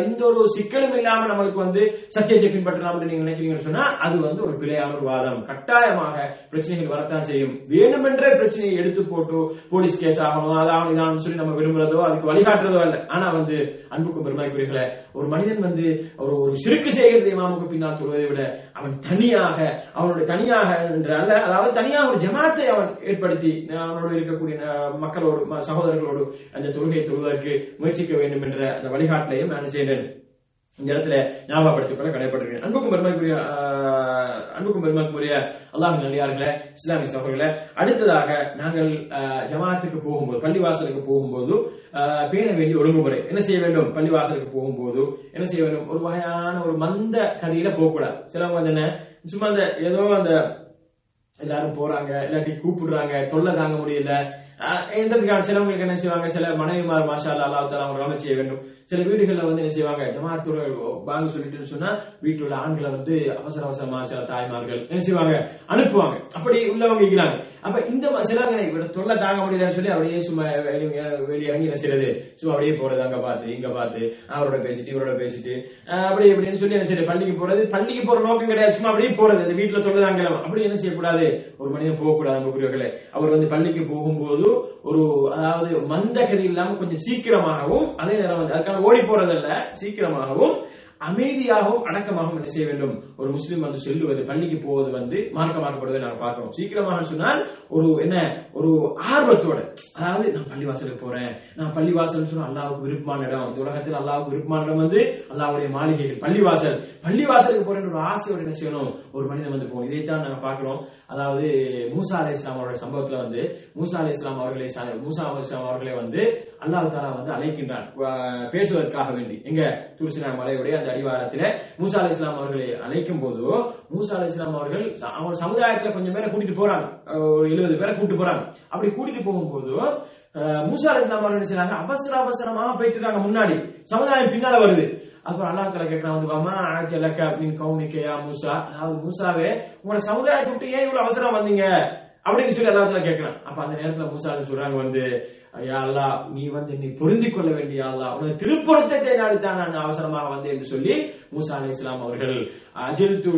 B: எந்த ஒரு சிக்கலும் இல்லாம நம்மளுக்கு வந்து சத்தியத்தை பின்பற்றலாம் நீங்க நினைக்கிறீங்கன்னு சொன்னா அது வந்து ஒரு பிழையான ஒரு வாதம். கட்டாயமாக பிரச்சனைகள் வரத்தான் செய்யும். வேணுமென்ற பிரச்சனையை எடுத்து போட்டு போலீஸ் கேஸ் ஆகணும். அதாவது இதாகணும் சொல்லி நம்ம விரும்புறதோ அதுக்கு வழிகாட்டுறதோ இல்லை ஆனா வந்து அன்புக்கும் பெருமாய்க்குரியர்களை ஒரு மனிதன் வந்து ஒரு ஒரு சிறுக்கு செய்கிறது இமாமுக்கு பின்னால் சொல்வதை விட அவன் தனியாக அவனுடைய தனியாக என்ற அல்ல அதாவது தனியாக ஒரு ஜமாத்தை அவன் ஏற்படுத்தி அவனோடு இருக்கக்கூடிய மக்களோடு சகோதரர்களோடு அந்த தொழுகையை தொழுவதற்கு முயற்சிக்க வேண்டும் என்ற அந்த வழிகாட்டலையும் நான் செய்தேன். இந்த இடத்துல ஞாபகப்படுத்திக் கொள்ள கடைப்பட்டிருக்கேன் அன்புக்கும் பெருமைக்குரிய அன்புக்கும் பெருமைக்குரிய அல்லாஹ் நல்லியார்களே இஸ்லாமிய சகோதரர்களே அடுத்ததாக நாங்கள் ஜமாத்துக்கு போகும்போது பள்ளிவாசலுக்கு போகும்போது ஆஹ், பேண வேண்டிய ஒழுங்குமுறை. என்ன செய்ய வேண்டும்? பள்ளிவாசலுக்கு போகும்போது என்ன செய்ய வேண்டும்? ஒரு வகையான ஒரு மந்த கதையில போகக்கூடாது. சிலவங்க வந்து என்ன சும்மா அந்த ஏதோ அந்த எல்லாரும் போறாங்க இல்லாட்டி கூப்பிடுறாங்க தொல்லை தாங்க முடியல ஆஹ் சிலவங்களுக்கு என்ன செய்வாங்க? சில மனைவிமார் மாஷா அல்லா தாலா அவங்க கவனம் செய்ய வேண்டும். சில வீடுகள்ல வந்து என்ன செய்வாங்க? ஜமாத்துறை வாங்க சொல்லிட்டு சொன்னா வீட்டில் உள்ள ஆண்களை வந்து அவசர அவசரமா சில தாய்மார்கள் என்ன செய்வாங்க? அனுப்புவாங்க. அப்படி உள்ளவங்க இருக்கிறாங்க. அப்ப இந்த ம- சிலவங்க இவர தொல்லை தாங்க முடியலன்னு சொல்லி அப்படியே சும்மா வெளிய இறங்கி என்ன செய்யறது சும்மா அப்படியே போறது அங்க பார்த்து இங்க பார்த்து அவரோட பேசிட்டு இவரோட பேசிட்டு அப்படி இப்படின்னு சொல்லி என்ன செய்யறது பள்ளிக்கு போறது. பள்ளிக்கு போற நோக்கம் கிடையாது. சும்மா அப்படியே போறது. அந்த வீட்டுல தாங்க அப்படி என்ன செய்யக்கூடாது? ஒரு மனிதன் போகக்கூடாது அன்புக்குரியவர்களே. அவர் வந்து பள்ளிக்கு போகும்போது ஒரு அதாவது மந்த கதி இல்லாம கொஞ்சம் சீக்கிரமாகவும் அதே நேரம் வந்து அதுக்காக ஓடி போறதல்ல சீக்கிரமாகவும். அமைதியாகவும் அடக்கமாகவும் என்ன செய்ய வேண்டும்? ஒரு முஸ்லீம் வந்து செல்லுவது பள்ளிக்கு போவது வந்து மார்க்கமாக்கப்படுவதை நாங்கள் பார்க்கிறோம் சீக்கிரமாக சொன்னால் ஒரு என்ன ஒரு ஆர்வத்தோட அதாவது நான் பள்ளிவாசலுக்கு போறேன் நான் பள்ளிவாசல் சொன்னா அல்லாவுக்கு விருப்பமான இடம். இந்த உலகத்தில் அல்லாவுக்கு விருப்பமான இடம் வந்து அல்லாவுடைய மாளிகைகள் பள்ளிவாசல் பள்ளிவாசலுக்கு போறேன் ஒரு ஆசையோட என்ன செய்யணும்? ஒரு மனிதன் வந்து போகும் இதைத்தான் நாங்கள் பார்க்கிறோம் அதாவது மூசா அலி இஸ்லாம் அவருடைய சம்பவத்துல வந்து மூசா அலி இஸ்லாம் அவர்களை மூசா அலி இஸ்லாம் அவர்களை வந்து அல்லாஹ் தாலா வந்து அழைக்கின்றான். பேசுவதற்காக வேண்டி. எங்க? துருசினா மலையுடைய அந்த அடிவாரத்தில மூசா அலி இஸ்லாம் அவர்களை அழைக்கும் போது மூசா அலி இஸ்லாம் அவர்கள் அவங்க சமுதாயத்துல கொஞ்சம் பேரை கூட்டிட்டு போறாங்க. ஒரு எழுபது பேரை கூட்டிட்டு போறாங்க. அப்படி கூட்டிட்டு போகும்போது மூசா அலி இஸ்லாம் அவர்கள் செய்யறாங்க அவசர அவசரமாக போயிட்டு இருக்காங்க முன்னாடி. சமுதாயம் பின்னால வருது. அப்புறம் அல்லா தலா கேட்கறான் வந்து வாமா ஆச்சலக்க அப்படின்னு கவுனிக்கையா மூசா? அதாவது மூசாவே உங்களோட சமுதாயத்தை விட்டு ஏன் இவ்வளவு அவசரம் வந்தீங்க? அப்படின்னு சொல்லி அல்லாஹ் கேட்கிறான் அப்ப அந்த நேரத்துல மூசா சொல்றாங்க வந்து யா நீ வந்து என்னை புரிந்து கொள்ள வேண்டிய அல்லாஹ் உனது திருப்பொருத்தத்தை நாடித்தான் நான் அவசரமாக வந்தேன் என்று சொல்லி மூசா அலி இஸ்லாம் அவர்கள் அஜில்து து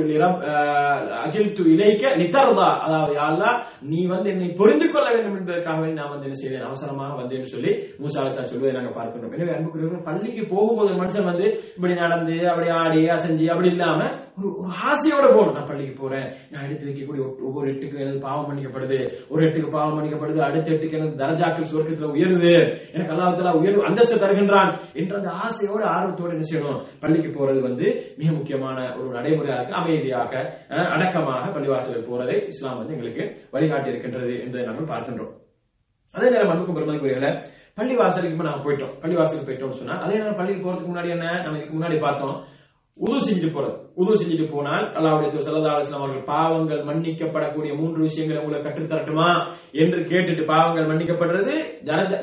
B: அஜில் இலைக்க நித்தர்தா அதாவது யாழ்லா நீ வந்து என்னை புரிந்து கொள்ள வேண்டும் என்பதற்காக நான் வந்து என்ன செய்தேன் அவசரமாக வந்தேன்னு சொல்லி மூசா அலை சொல்வதை நாங்க பார்க்கிறோம் எனவே அன்புக்குரியவர்கள் பள்ளிக்கு போகும்போது மனுஷன் வந்து இப்படி நடந்து அப்படி ஆடி அசைஞ்சு அப்படி இல்லாம ஒரு ஒரு ஆசையோட போகணும். நான் பள்ளிக்கு போறேன் நான் எடுத்து வைக்கக்கூடிய ஒவ்வொரு எட்டுக்கு எனது பாவம் மன்னிக்கப்படுது ஒரு எட்டுக்கு பாவம் மன்னிக்கப்படுது அடுத்த எட்டுக்கு எனது தரஜாக்கள் சுவர்க்கத்தில் சொர்க்கத்துல உயருது எனக்கு அல்லாஹ் உயர்வு அந்தஸ்து தருகின்றான் என்ற அந்த ஆசையோட ஆர்வத்தோட என்ன செய்யணும் பள்ளிக்கு போறது வந்து மிக முக்கியமான ஒரு நடைமுறையாக அமைதியாக அஹ், அடக்கமாக பள்ளிவாசலுக்கு போறதை இஸ்லாம் வந்து எங்களுக்கு வழிகாட்டி இருக்கின்றது என்பதை நாங்கள் பார்க்கின்றோம். அதே நேரம் அன்புக்கும் பெருமதிக்குரியல பள்ளி வாசலுக்கு நாங்க போயிட்டோம். பள்ளி வாசலுக்கு போயிட்டோம்னு சொன்னா அதே நேரம் பள்ளிக்கு போறதுக்கு முன்னாடி என்ன? நம்ம இதுக்கு முன்னாடி பார்த்தோம். உது செஞ்சுட்டு போறது உது செஞ்சுட்டு போனால் அல்லாவுடைய சல்லா அலிஸ்லாம் அவர்கள் பாவங்கள் மன்னிக்கப்படக்கூடிய மூன்று விஷயங்களை உங்களுக்கு கற்றுத்தரட்டுமா என்று கேட்டுட்டு பாவங்கள் மன்னிக்கப்படுறது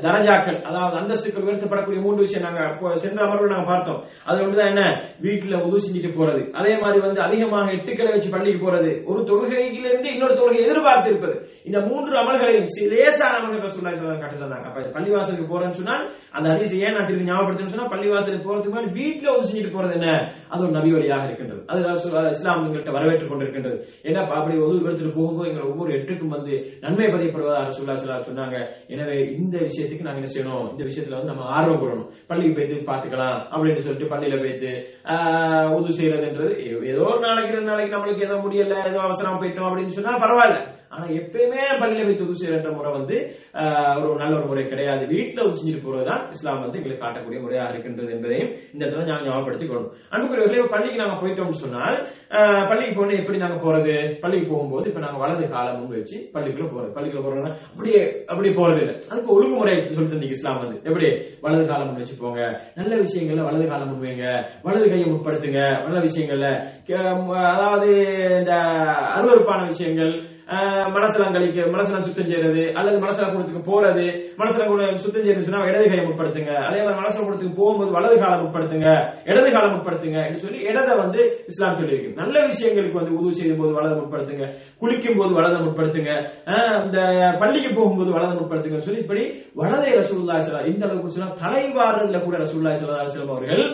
B: தரஜாக்கள். அதாவது அந்தஸ்துக்கள் உயர்த்தப்படக்கூடிய மூன்று விஷயம் நாங்க சென்ற அமர்வு நாங்க பார்த்தோம். அது ஒன்றுதான் என்ன? வீட்டுல உது செஞ்சுட்டு போறது. அதே மாதிரி வந்து அதிகமாக எட்டுக்களை வச்சு பள்ளிக்கு போறது. ஒரு தொழுகையிலிருந்து இன்னொரு தொழுகை எதிர்பார்த்து இருப்பது இந்த மூன்று அமல்களையும் லேசான அமல்கள் சொல்லி கட்டு அப்ப பள்ளிவாசலுக்கு போறேன்னு சொன்னால் அந்த அரிசி ஏன் நான் திரும்பி ஞாபகப்படுத்தணும்னு சொன்னா பள்ளிவாசலுக்கு போறதுக்கு முன்னாடி வீட்டுல உது செஞ்சுட்டு போறது என்ன? அது ஒரு நபி வழியாக இருக்கின்றது. அது இஸ்லாம் எங்கள்கிட்ட வரவேற்றுக் கொண்டிருக்கின்றது. ஏன்னா அப்படி ஒது எடுத்துட்டு போகும்போது எங்கள் ஒவ்வொரு எட்டுக்கும் வந்து நன்மை பதியப்படுவதாக ரசூல்லா சொல்லா சொன்னாங்க. எனவே இந்த விஷயத்துக்கு நாங்க என்ன செய்யணும்? இந்த விஷயத்துல வந்து நம்ம ஆர்வம் கொள்ளணும். பள்ளிக்கு போயிட்டு பாத்துக்கலாம் அப்படின்னு சொல்லிட்டு பள்ளியில போயிட்டு ஆஹ், உது செய்யறதுன்றது ஏதோ ஒரு நாளைக்கு ரெண்டு நாளைக்கு நம்மளுக்கு ஏதோ முடியல ஏதோ அவசரம் போயிட்டோம் அப்படின்னு சொன்னா பரவாயில்ல. ஆனா எப்பயுமே பள்ளியில போய் செய்யற முறை வந்து ஒரு நல்ல ஒரு முறை கிடையாது. வீட்டுல உது செஞ்சுட்டு போறதுதான் இஸ்லாம் வந்து எங்களுக்கு காட்டக்கூடிய முறையாக இருக்கின்றது என்பதையும் இந்த இடத்துல நான் ஞாபகப்படுத்திக் கொள்ளும் அன்புக்குரிய பள்ளிக்கு நாங்க போயிட்டோம்னு சொன்னால் பள்ளிக்கு போன எப்படி நாங்க போறது? பள்ளிக்கு போகும்போது இப்ப நாங்க வலது காலம் வச்சு பள்ளிக்குள்ள போறது. பள்ளிக்குள்ள போறோம்னா அப்படியே அப்படி போறது இல்லை. அதுக்கு ஒழுங்குமுறை சொல்லி தந்தீங்க இஸ்லாம் வந்து. எப்படி? வலது காலம் முன் வச்சு போங்க. நல்ல விஷயங்கள்ல வலது காலம் முன் வைங்க வலது கையை முற்படுத்துங்க. நல்ல விஷயங்கள்ல கே- அதாவது இந்த அருவறுப்பான விஷயங்கள் ஆஹ், மனசெல்லாம் கழிக்க மனசெல்லாம் சுத்தம் செய்யறது அல்லது மனசெல்லாம் கூடத்துக்கு போறது மனசுல கூட சுத்தம் செய்யறது சொன்னா இடது கையை முற்படுத்துங்க. அதே மாதிரி மனசுல கூடத்துக்கு போகும்போது வலது காலம் முற்படுத்துங்க. இடது காலம் முற்படுத்துங்க சொல்லி இடதை வந்து இஸ்லாம் சொல்லியிருக்கு. நல்ல விஷயங்களுக்கு வந்து உதவி செய்யும் போது வலதை முற்படுத்துங்க. குளிக்கும் போது வலதை முற்படுத்துங்க. இந்த பள்ளிக்கு போகும்போது வலதை முற்படுத்துங்க சொல்லி இப்படி வலதை ரசூல்லா ஸல்லல்லாஹு இந்த அளவுக்கு சொன்னா தலைவாறுல கூட ரசூல்லா ஸல்லல்லாஹு அலைஹி அவர்கள்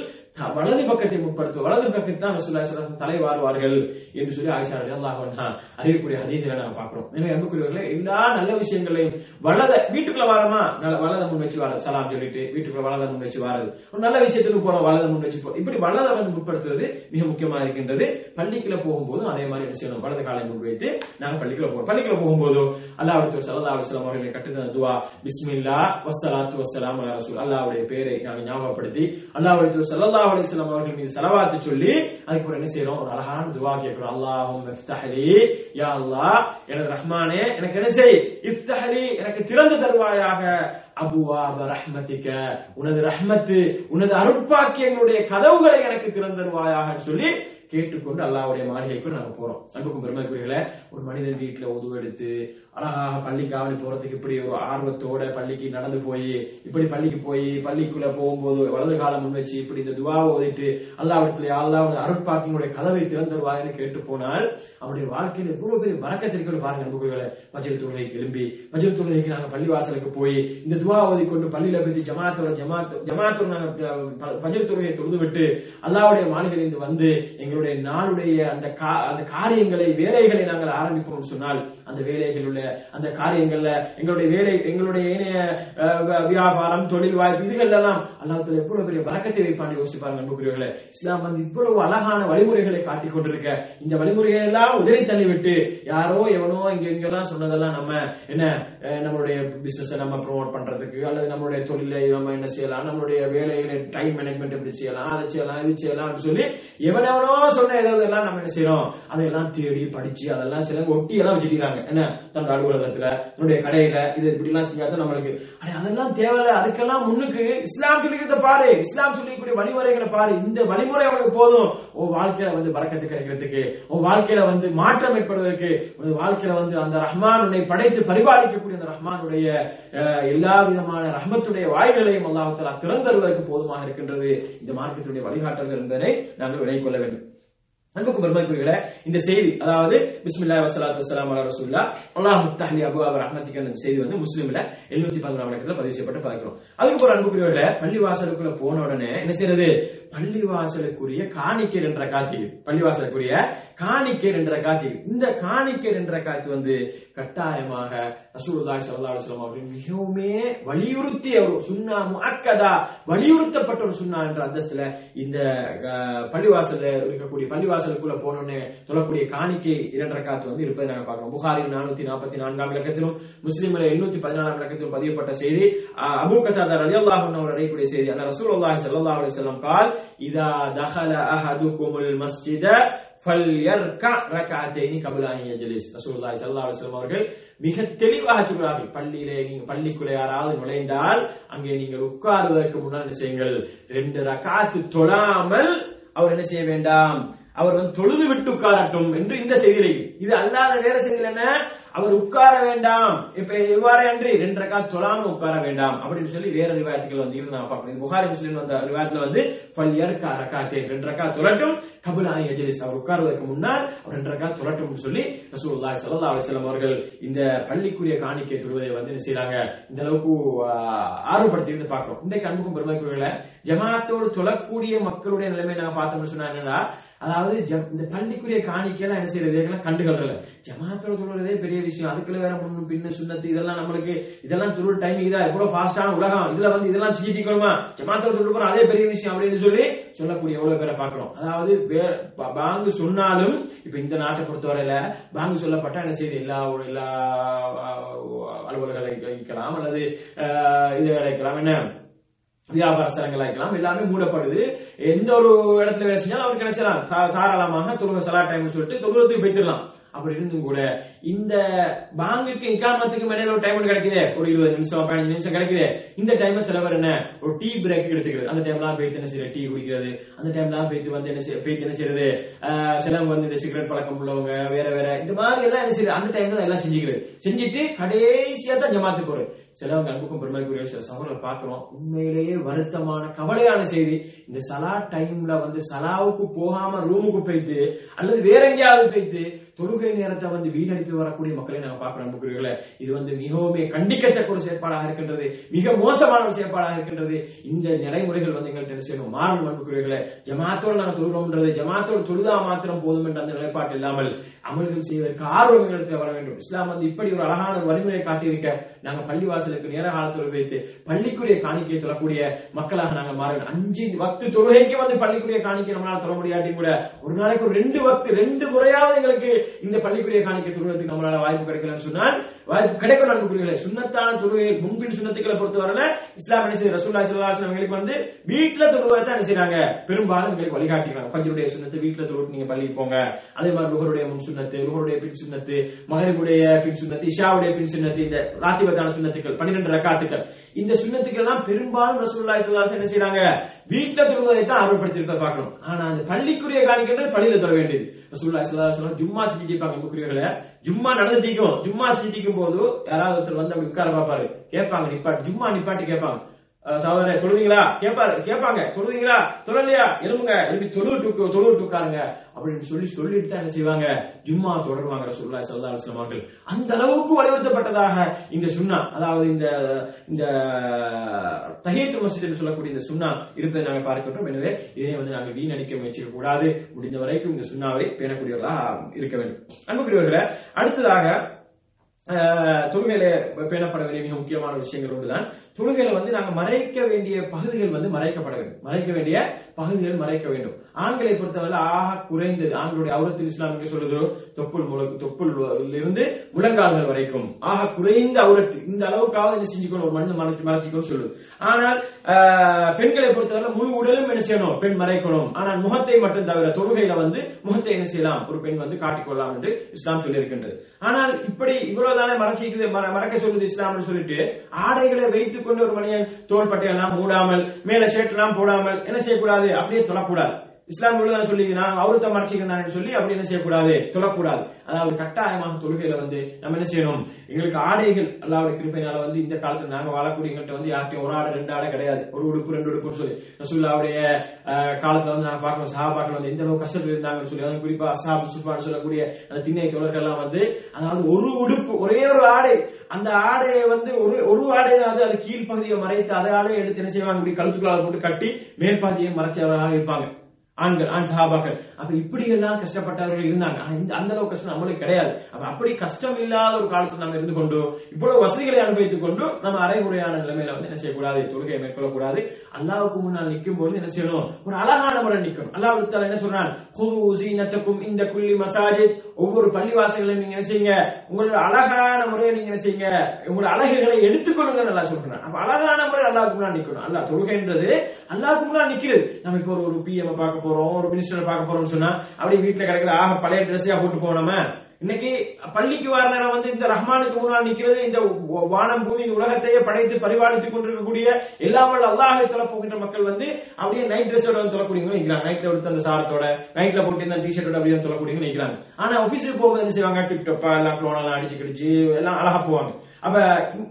B: வலது பக்கத்தை முற்படுத்தும். வலது பக்கத்தை தான் ரசூல்லா தலை வாருவார்கள் என்று சொல்லி ஆயிஷா ரலியல்லாஹு அன்ஹா அறியக்கூடிய ஹதீஸ்களை நாங்க பார்க்கிறோம். எனவே அன்புக்குரியவர்களே எல்லா நல்ல விஷயங்களையும் வலத வீட்டுக்குள்ள வாரமா? வலத முன் வச்சு வாரது சலாம் சொல்லிட்டு வீட்டுக்குள்ள வலத முன் வச்சு வாரது. ஒரு நல்ல விஷயத்துக்கு போறோம் வலத முன் வச்சு போ இப்படி வலத வந்து முற்படுத்துவது மிக முக்கியமா இருக்கின்றது. பள்ளிக்குள்ள போகும்போது அதே மாதிரி என்ன செய்யணும்? வலது காலை முன் வைத்து நாங்க பள்ளிக்குள்ள போறோம் பள்ளிக்குள்ள போகும்போது அல்லாஹ் ஸல்லல்லாஹு அலைஹி வஸல்லம் அவர்களை கட்டுதல் துவா பிஸ்மில்லா வசலாத்து வசலாம் அலா ரசூல். அல்லாஹ்வுடைய பெயரை நாங்க ஞாபகப்படுத்தி அல்லாஹ்வுடைய ஸல்லல்லாஹு அலைஹி வஸல்லம் அவர்கள் மீது செலவாத்து சொல்லி அதுக்கு என்ன செய்யறோம் ஒரு அழகான துவா கேட்கிறோம் அல்லாஹும் இஃப்தஹலி யா அல்லாஹ் எனது ரஹ்மானே எனக்கு என்ன செய்? இஃப்தஹலி எனக்கு திறந்து தருவாயாக. அபுவாப ரஹ்மதிக உனது ரஹ்மத்து உனது அருட்பாக்கியங்களுடைய கதவுகளை எனக்கு திறந்தருவாயாக சொல்லி கேட்டுக்கொண்டு அல்லாவுடைய மாளிகைக்குள் நாங்க போறோம். அன்புக்கும் பெருமைக்குரியல ஒரு மனிதன் வீட்டுல உதவு எடுத்து அழகாக பள்ளிக்காவலி போறதுக்கு இப்படி ஒரு ஆர்வத்தோட பள்ளிக்கு நடந்து போய் இப்படி பள்ளிக்கு போய் பள்ளிக்குள்ள போகும்போது வலது காலம் முன் வச்சு இப்படி இந்த துவாவை ஓதிட்டு அல்லாவிடத்துல அல்லாவுடைய அருட்பாக்கியங்களுடைய கதவை திறந்துருவாய்னு கேட்டு போனால் அவருடைய வாழ்க்கையில எவ்வளவு பெரிய வரக்கத்திற்கு பாருங்க அன்புக்குரியல பஜல் தொழுகைக்கு எழும்பி பஜல் தொழுகைக்கு நாங்க பள்ளி வாசலுக்கு போய் இந்த துவா ஓதி கொண்டு பள்ளியில பத்தி ஜமாத்தோட ஜமாத் ஜமாத்தோட நாங்கள் பஞ்சர் துறையை தொழுது விட்டு அல்லாவுடைய மாளிகையிலிருந்து வந்து எங்களுடைய நாளுடைய அந்த கா- அந்த காரியங்களை வேலைகளை நாங்கள் ஆரம்பிப்போம் சொன்னால் அந்த வேலைகள் உள்ள அந்த காரியங்கள்ல எங்களுடைய வேலை எங்களுடைய இணைய வியாபாரம் தொழில் வாய்ப்பு இதுகள் எல்லாம் அல்லாத்துல எவ்வளவு பெரிய வழக்கத்தை வைப்பாண்டி யோசிச்சு பாருங்க அன்புக்குரியவர்களே. இஸ்லாம் வந்து இவ்வளவு அழகான வழிமுறைகளை காட்டிக் கொண்டிருக்க இந்த வழிமுறைகளை எல்லாம் உதறி தள்ளிவிட்டு யாரோ எவனோ இங்க இங்கெல்லாம் சொன்னதெல்லாம் நம்ம என்ன நம்மளுடைய பிசினஸ் நம்ம ப்ரோமோட் பண்றதுக்கு அல்லது நம்மளுடைய தொழிலை நம்ம என்ன செய்யலாம் நம்மளுடைய வேலைகளை டைம் மேனேஜ்மெண்ட் எப்படி செய்யலாம் அதை செய்யலாம் இது செய்யலாம் அப்படின்னு சொல்லி எவனெவனோ சொன்ன ஏதாவது எல்லாம் நம்ம என்ன செய்யறோம்? அதையெல்லாம் தேடி படிச்சு அதெல்லாம் சில ஒட்டி எல்லாம் வச்சுக்கிறாங்க. என்ன? தன்னோட அலுவலகத்துல தன்னுடைய கடையில இது இப்படி எல்லாம் செஞ்சாதான் நம்மளுக்கு அதெல்லாம் தேவையில்ல. அதுக்கெல்லாம் முன்னுக்கு இஸ்லாம் சொல்லிக்கிறத பாரு. இஸ்லாம் சொல்லிக்கூடிய வழிமுறைகளை பாரு. இந்த வழிமுறை அவனுக்கு போதும். உன் வாழ்க்கையில வந்து பறக்கத்து கிடைக்கிறதுக்கு உன் வாழ்க்கையில வந்து மாற்றம் ஏற்படுவதற்கு உன் வாழ்க்கையில வந்து அந்த ரஹ்மான் உன்னை படைத்து பரிபாலிக்கக்கூடிய அந்த ரஹ்மானுடைய அஹ், எல்லா விதமான ரஹ்மத்துடைய வாய்களையும் அல்லாஹ் திறந்தருவதற்கு போதுமாக இருக்கின்றது. இந்த மார்க்கத்துடைய வழிகாட்டல்கள் என்பதை நாங்கள் விலை கொள்ள வேண்டும். அன்புக்கு பெருமைக்குரியல இந்த செய்தி அதாவது பிஸ்மில்லா வசலாத்து வசலாம் அலா ரசூல்லா அல்லாஹ் முத்தஹலி அபு அவர் ரஹ்மத்திக்கு அந்த செய்தி வந்து முஸ்லீம்ல எழுநூத்தி பதினாறு இடத்துல பதிவு செய்யப்பட்டு பார்க்கிறோம். அதுக்கு ஒரு அன்புக்குரியவர்கள பள்ளி வாசலுக்குள்ள போன உடனே என்ன செய்யறது? பள்ளிவாசலுக்குரிய காணிக்கை என்ற காத்தி பள்ளிவாசலுக்குரிய காணிக்கை என்ற காத்தி இந்த காணிக்கை என்ற காத்து வந்து கட்டாயமாக ரசூலுல்லாஹி ஸல்லல்லாஹு அலைஹி வஸல்லம் அவர்கள் மிகவுமே வலியுறுத்திய ஒரு சுன்னா முஅக்கதா வலியுறுத்தப்பட்ட ஒரு சுன்னா என்ற அந்தஸ்துல இந்த பள்ளிவாசல்ல இருக்கக்கூடிய பள்ளிவாசலுக்குள்ள போனோன்னு சொல்லக்கூடிய காணிக்கை இரண்டரை காத்து வந்து இருப்பதை நாங்க பார்க்கிறோம். புகாரி நானூத்தி நாற்பத்தி நான்காம் இலக்கத்திலும் முஸ்லீம்ல எண்ணூத்தி பதினாலாம் இலக்கத்திலும் பதியப்பட்ட செய்தி. அபு அபூ அலி அல்லாஹ் அவர் அறியக்கூடிய செய்தி. அந்த ரசூலுல்லாஹி ஸல்லல்லாஹு அலைஹி வஸல்லம் கால் இதா தஹல அஹதுகுமுல் மஸ்ஜித அவர்கள் மிக தெளிவாக சொல்கிறார்கள். பள்ளியிலே நீங்க பள்ளிக்குள்ள யாராவது நுழைந்தால் அங்கே நீங்கள் உட்காருவதற்கு முன்னால் என்ன செய்யுங்கள்? ரெண்டு ரகாத்து தொழாமல் அவர் என்ன செய்ய வேண்டாம்? அவர் வந்து தொழுது விட்டு உட்காரட்டும் என்று இந்த செய்தியிலே. இது அல்லாத வேற செய்தியில் என்ன? அவர் உட்கார வேண்டாம். இப்ப இவ்வாறு அன்றி ரெண்டு ரக்கா தொழாம உட்கார வேண்டாம் அப்படின்னு சொல்லி வேற ரிவாயத்துகள் வந்து இருந்தா நான் பார்க்கணும். புகாரி முஸ்லீம் வந்த ரிவாயத்துல வந்து பல்யர்கா ரக்காத்தே ரெண்டு ரக்கா தொழட்டும். கபுலானி எஜலிஸ் அவர் உட்கார்வதற்கு முன்னால் அவர் ரெண்டு ரக்கா தொழட்டும் சொல்லி ரசூல்லா சல்லா அலிஸ்லாம் அவர்கள் இந்த பள்ளிக்குரிய காணிக்கை தொழுவதை வந்து என்ன இந்த அளவுக்கு ஆர்வப்படுத்தி இருந்து பார்க்கிறோம் இன்றைக்கு அன்புக்கும் பெருமைக்குரியல ஜமாத்தோடு தொழக்கூடிய மக்களுடைய நிலைமை நாங்க பார்த்தோம்னு சொன்னா என்னன்னா அதாவது ஜ- இந்த பள்ளிக்குரிய காணிக்கையெல்லாம் என்ன செய்யறது? இதெல்லாம் கண்டுகள்ல ஜமாத்தோட தொழுறதே பெரிய விஷயம். அதுக்குள்ள வேற முன்னு பின்னு சுண்ணத்து இதெல்லாம் நம்மளுக்கு இதெல்லாம் தொழுற டைம் இதா எவ்வளவு ஃபாஸ்டான உலகம். இதுல வந்து இதெல்லாம் சீட்டிக்கணுமா? ஜமாத்தோட தொழில் அதே பெரிய விஷயம் அப்படின்னு சொல்லி சொல்லக்கூடிய எவ்வளவு பேரை பாக்குறோம் அதாவது பாங்கு சொன்னாலும் இப்ப இந்த நாட்டை பொறுத்தவரையில பாங்கு சொல்லப்பட்டா என்ன செய்யுது எல்லா எல்லா அலுவலர்களை வைக்கலாம் அல்லது இது வைக்கலாம் என்ன? வியாபார சலங்கள் ஆக்கலாம் எல்லாமே மூடப்படுது. எந்த ஒரு இடத்துல வேலை செஞ்சாலும் அவருக்கு என்ன தா- தாராளமாக தொழுக சலா டைம் சொல்லிட்டு தொழுவத்துக்கு போயிட்டுலாம் அப்படி இருந்தும் கூட இந்த பாங்குக்கு இக்காமத்துக்கு மேல ஒரு டைம் கிடைக்குது. ஒரு இருபது நிமிஷம் பதினஞ்சு நிமிஷம் கிடைக்குது. இந்த டைம் சில பேர் என்ன? ஒரு டீ பிரேக் எடுத்துக்கிறது. அந்த டைம்லாம் போயிட்டு என்ன செய்யறது? டீ குடிக்கிறது. அந்த டைம்லாம் போயிட்டு வந்து என்ன செய்ய போயிட்டு என்ன செய்யறது? சிலவங்க வந்து இந்த சிகரெட் பழக்கம் உள்ளவங்க வேற வேற. இந்த மாதிரி எல்லாம் என்ன செய்யுது அந்த டைம்ல எல்லாம் செஞ்சுக்கிறது. செஞ்சுட்டு கடைசியா தான் ஜமாத்து போறது. சிலவங்க அன்புக்கும் பெருமைக்குரிய சில சமூகங்களை பார்க்கிறோம். உண்மையிலேயே வருத்தமான கவலையான செய்தி. இந்த சலா டைம்ல வந்து சலாவுக்கு போகாம ரூமுக்கு போயிட்டு அல்லது வேற எங்கேயாவது போயிட்டு தொழுகை நேரத்தை வந்து வீணடித்து வரக்கூடிய மக்களை நாங்க பார்க்கிறோம் நம்புகிறீர்களே இது வந்து மிகவும் கண்டிக்கத்தக்க ஒரு செயற்பாடாக இருக்கின்றது. மிக மோசமான ஒரு செயற்பாடாக இருக்கின்றது. இந்த நடைமுறைகள் வந்து எங்கள்கிட்ட என்ன செய்யணும்? மாறணும் நம்புகிறீர்களே ஜமாத்தோடு நாங்கள் தொழுகிறோம்ன்றது ஜமாத்தோடு தொழுதா மாத்திரம் போதும் என்ற அந்த நிலைப்பாடு இல்லாமல் அமல்கள் செய்வதற்கு ஆர்வம் எங்களுக்கு வர வேண்டும். இஸ்லாம் வந்து இப்படி ஒரு அழகான ஒரு வழிமுறை காட்டியிருக்க நாங்க பள்ளிவாசலுக்கு நேர காலத்தில் வைத்து பள்ளிக்குரிய காணிக்கையை தொழக்கூடிய மக்களாக நாங்க மாறணும். அஞ்சு பத்து தொழுகைக்கு வந்து பள்ளிக்குரிய காணிக்கை நம்மளால் தொழ முடியாட்டி கூட ஒரு நாளைக்கு ஒரு ரெண்டு பத்து ரெண்டு முறையாவது எங்களுக்கு இந்த பள்ளிக்குரிய காணிக்கை தொழுவதற்கு நம்மளால வாய்ப்பு கிடைக்கலன்னு சொன்னால் வாய்ப்பு கிடைக்கும் அன்புக்குரியவர்களே சுண்ணத்தான தொழுகை முன்பின் சுண்ணத்துக்களை பொறுத்தவரையில இஸ்லாம் என்ன செய்ய ரசூல்லா ஸல்லல்லாஹு வந்து வீட்டுல தொழுவதை தான் என்ன பெரும்பாலும் உங்களுக்கு வழிகாட்டிக்கிறாங்க பஞ்சருடைய சுண்ணத்து வீட்டுல தொழுவிட்டு நீங்க பள்ளிக்கு போங்க. அதே மாதிரி ருகருடைய முன் சுண்ணத்து ருகருடைய பின் சுண்ணத்து மகரிபுடைய பின் சுண்ணத்து இஷாவுடைய பின் சுண்ணத்து இந்த ராத்திபத்தான சுண்ணத்துக்கள் பன்னிரெண்டு ரக்காத்துக்கள். இந்த சுண்ணத்துக்கள் எல்லாம் பெரும்பாலும் ரசூல்லா ஸல்லல்லாஹு என்ன செய்யறாங்க வீட்டுல தொழுவதை தான் ஆர்வப்படுத்தி இருக்க பார்க்கணும் ஆனா அந்த பள்ளிக்குரிய காணிக்கிறது பள்ளியில தர வேண்டியது. ரசூல்லா ஸல்லல்லாஹு ஜும்மா செஞ்சுட்டு இருப்பாங்க ஜும்மா நடந்துட்டிக்கும் ஜும்மா செஞ்சுட்டிக்கும் போது யாராவது ஒருத்தர் வந்து அப்படி உட்கார பார்ப்பாரு. கேட்பாங்க நிப்பாட்டி ஜும்மா நிப்பாட்டி கேட்பாங்க. சகோதரர் சகோதரே தொழுவீங்களா? கேட்பாரு கேட்பாங்க தொழுவீங்களா? தொழலையா? எழுமுங்க எழுப்பி தொழுவிட்டு தொழுவிட்டு உட்காருங்க அப்படின்னு சொல்லி சொல்லிட்டு தான் என்ன செய்வாங்க? ஜும்மா தொடருவாங்க ரசூலுல்லாஹி ஸல்லல்லாஹு அலைஹி அவர்கள். அந்த அளவுக்கு வலியுறுத்தப்பட்டதாக இந்த சுண்ணா அதாவது இந்த இந்த தகையத்து மஸ்ஜித் சொல்லக்கூடிய இந்த சுண்ணா இருப்பதை நாங்கள் பார்க்கின்றோம். எனவே இதை வந்து நாங்கள் வீணடிக்க முயற்சிக்க கூடாது முடிந்த வரைக்கும் இந்த சுண்ணாவை பேணக்கூடியவர்களாக இருக்க வேண்டும். அன்புக்குரியவர்களை அடுத்ததாக ஆஹ், பேணப்பட வேண்டிய மிக முக்கியமான விஷயங்கள் ஒன்றுதான். தொழுகையில வந்து நாங்க மறைக்க வேண்டிய பகுதிகள் வந்து மறைக்கப்பட வேண்டும். மறைக்க வேண்டிய பகுதிகள் மறைக்க வேண்டும். ஆண்களை பொறுத்தவரை ஆக குறைந்தது ஆண்களுடைய அவுரத்தில் இஸ்லாம் என்று சொல்லுதோ தொப்புள் முழு- தொப்புள் இருந்து முழங்கால்கள் வரைக்கும். ஆக குறைந்த அவுரத்து இந்த அளவுக்காவது என்ன செஞ்சுக்கணும்? ஒரு மண்ணு மறைச்சு மறைச்சிக்கணும் சொல்லுது. ஆனால் பெண்களை பொறுத்தவரை முழு உடலும் என்ன செய்யணும்? பெண் மறைக்கணும். ஆனால் முகத்தை மட்டும் தவிர தொழுகையில வந்து முகத்தை என்ன செய்யலாம்? ஒரு பெண் வந்து காட்டிக்கொள்ளலாம் என்று இஸ்லாம் சொல்லியிருக்கின்றது. ஆனால் இப்படி இவ்வளவுதானே மறைச்சிக்குது மற- மறைக்க சொல்லுது இஸ்லாம்னு சொல்லிட்டு ஆடைகளை வைத்துக் கொண்டு ஒரு மணியை தோள்பட்டையெல்லாம் மூடாமல் மேல ஷர்ட் எல்லாம் போடாமல் என்ன செய்யக்கூடாது? அப்படியே சொல்லக்கூடாது இஸ்லாம் இவ்வளவுதான் சொல்லி நான் அவருத்த மறைச்சிக்கிறேன் சொல்லி அப்படி என்ன செய்யக்கூடாது? தொடக்கூடாது. அதாவது கட்டாயமாக தொழுகையில வந்து நம்ம என்ன செய்யணும்? எங்களுக்கு ஆடைகள் அல்லாவுடைய கிருப்பையினால வந்து இந்த காலத்துல நாங்க வாழக்கூடியவங்கள்ட்ட வந்து யார்கிட்டயும் ஒரு ஆடை ரெண்டு ஆடை கிடையாது. ஒரு உடுப்பு ரெண்டு உடுப்புன்னு சொல்லி. ரசூல்லாவுடைய அஹ், காலத்துல வந்து நாங்க பார்க்கணும் சஹாபாக்கள் வந்து எந்த அளவுக்கு கஷ்டத்தில் இருந்தாங்கன்னு சொல்லி அதுவும் குறிப்பா அசாப் சுஃபான்னு சொல்லக்கூடிய அந்த திண்ணை தோழர்கள்லாம் வந்து அதாவது ஒரு உடுப்பு ஒரே ஒரு ஆடை. அந்த ஆடையை வந்து ஒரு ஒரு ஆடை அது அது கீழ்ப்பகுதியை மறைத்து அதை ஆடையை எடுத்து என்ன செய்வாங்க? இப்படி கழுத்துக்குள்ளால போட்டு கட்டி மேற்பாதியை மறைச்சவராக இருப்பாங்க. ஆண்கள் ஆண் சஹாபாக்கள் அப்ப இப்படி எல்லாம் கஷ்டப்பட்டவர்கள் இருந்தாங்க. அந்த அளவு கஷ்டம் நம்மளுக்கு கிடையாது. அப்ப அப்படி கஷ்டம் இல்லாத ஒரு காலத்தில் நம்ம இருந்து கொண்டு இவ்வளவு வசதிகளை அனுபவித்துக் கொண்டு நம்ம அரைகுறையான நிலைமையில வந்து என்ன செய்யக்கூடாது? தொழுகையை மேற்கொள்ளக்கூடாது. அல்லாவுக்கு முன்னால் நிற்கும் போது என்ன செய்யணும்? ஒரு அழகான முறை நிற்கும் அல்லாஹ் தாலா என்ன சொல்றான் "ஹுது நத்தக்கும் இந்த குல்லி மசாஜித் ஒவ்வொரு பள்ளிவாசல்களையும் நீங்க என்ன செய்யுங்க? உங்களோட அழகான முறையை நீங்க என்ன செய்யுங்க? உங்களோட அழகுகளை எடுத்துக்கொள்ளுங்க நல்லா சொல்றான். அப்ப அழகான முறை அல்லாஹ்க்கு முன்னால் நிக்கணும். அல்லா தொழுகைன்றது அல்லாஹ்க்கு முன்னால் நிக்கிறது. நம்ம இப்போ ஒரு ஒரு பிஎம் பார்க்க போறோம் ஒரு மினிஸ்டரை பார்க்க போறோம்னு சொன்னா அப்படியே வீட்டுல கிடைக்கிற ஆக பழைய ட்ரெஸ்ஸையா போட்டு போனோமா இன்னைக்கு பள்ளிக்கு வர நேரம் வந்து இந்த ரஹ்மானுக்கு முன்னால் நிக்கிறது இந்த வானம் பூமி உலகத்தையே படைத்து பரிபாலித்துக் கொண்டிருக்கக்கூடிய எல்லாமல் அல்லாஹ் தொலை போகின்ற மக்கள் வந்து அப்படியே நைட் ட்ரெஸ்ஸோட வந்து சொல்லக்கூடியவங்க நிற்கிறாங்க நைட்ல எடுத்து அந்த சாரத்தோட நைட்ல போட்டு இந்த டிஷர்ட்டோட அப்படியே சொல்லக்கூடியவங்க நிற்கிறாங்க ஆனா ஆபீஸுக்கு போக என்ன செய்வாங்க? டிப் டப்பா எல்லாம் க்ளோன் எல்லாம் அடிச்சு கிடிச்சு எல்லாம் அழகா போவாங்க. அப்ப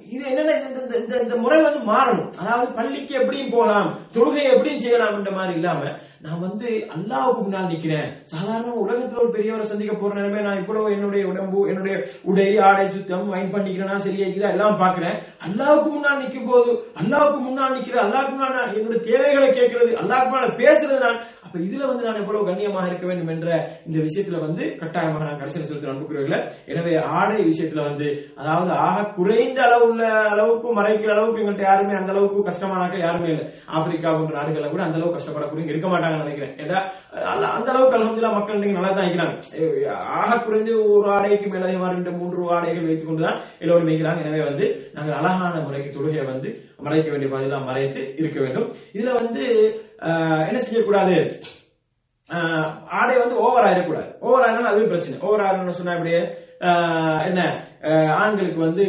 B: இது என்னன்னா இந்த- இந்த- இந்த இந்த முறை வந்து மாறணும். அதாவது பள்ளிக்கு எப்படியும் போகலாம் தொழுகை எப்படியும் செய்யலாம்ன்ற மாதிரி இல்லாம நான் வந்து அல்லாவுக்கு முன்னால் நிக்கிறேன் சாதாரண உலகத்துல ஒரு பெரியவரை சந்திக்க போற நேரமே நான் இவ்வளவு என்னுடைய உடம்பு என்னுடைய உடை ஆடை சுத்தம் வைன் பண்ணிக்கிறேன்னா சரியாக்குதா எல்லாம் பாக்குறேன் அல்லாவுக்கு முன்னால் நிக்கும் போது அல்லாவுக்கு முன்னால் நிக்கிறது அல்லாவுக்கு முன்னால் நான் என்னுடைய தேவைகளை கேட்கறது அல்லாவுக்கு முன்னால் பேசுறது நான் அப்ப இதுல வந்து நான் எவ்வளவு கண்ணியமாக இருக்க வேண்டும் என்ற இந்த விஷயத்துல வந்து கட்டாயமாக நான் கடைசியில் செலுத்த அனுப்புகிறீர்கள் எனவே ஆடை விஷயத்துல வந்து அதாவது ஆக குறைந்த அளவு உள்ள அளவுக்கு மறைக்கிற அளவுக்கு எங்கள்கிட்ட யாருமே அந்த அளவுக்கு கஷ்டமானாக்க யாருமே இல்லை. ஆப்பிரிக்கா போன்ற நாடுகள்ல கூட அந்த அளவுக்கு கஷ்டப்படக்கூடிய இருக்க மாட்டாங்கன்னு நினைக்கிறேன். ஏன்னா அந்த அளவுக்கு அலமதுல்லா மக்கள் இன்னைக்கு நல்லா தான் இருக்கிறாங்க. ஆக குறைந்து ஒரு ஆடைக்கு மேலே ரெண்டு மூன்று ஆடைகள் வைத்துக் கொண்டுதான் எல்லோரும் நிற்கிறாங்க எனவே வந்து நாங்கள் அழகான முறைக்கு தொழுகையை வந்து மறைக்க வேண்டிய பதிலாம் மறைத்து இருக்க வேண்டும். இதுல வந்து என்ன செய்யக்கூடாது? ஆடை வந்து ஓவர் ஆயிடக்கூடாது. ஓவர் ஆயிரம் அதுவே பிரச்சனை. ஓவர் ஆயிரம்னு சொன்னா அப்படியே ஆஹ் என்ன ஆஹ் ஆண்களுக்கு வந்து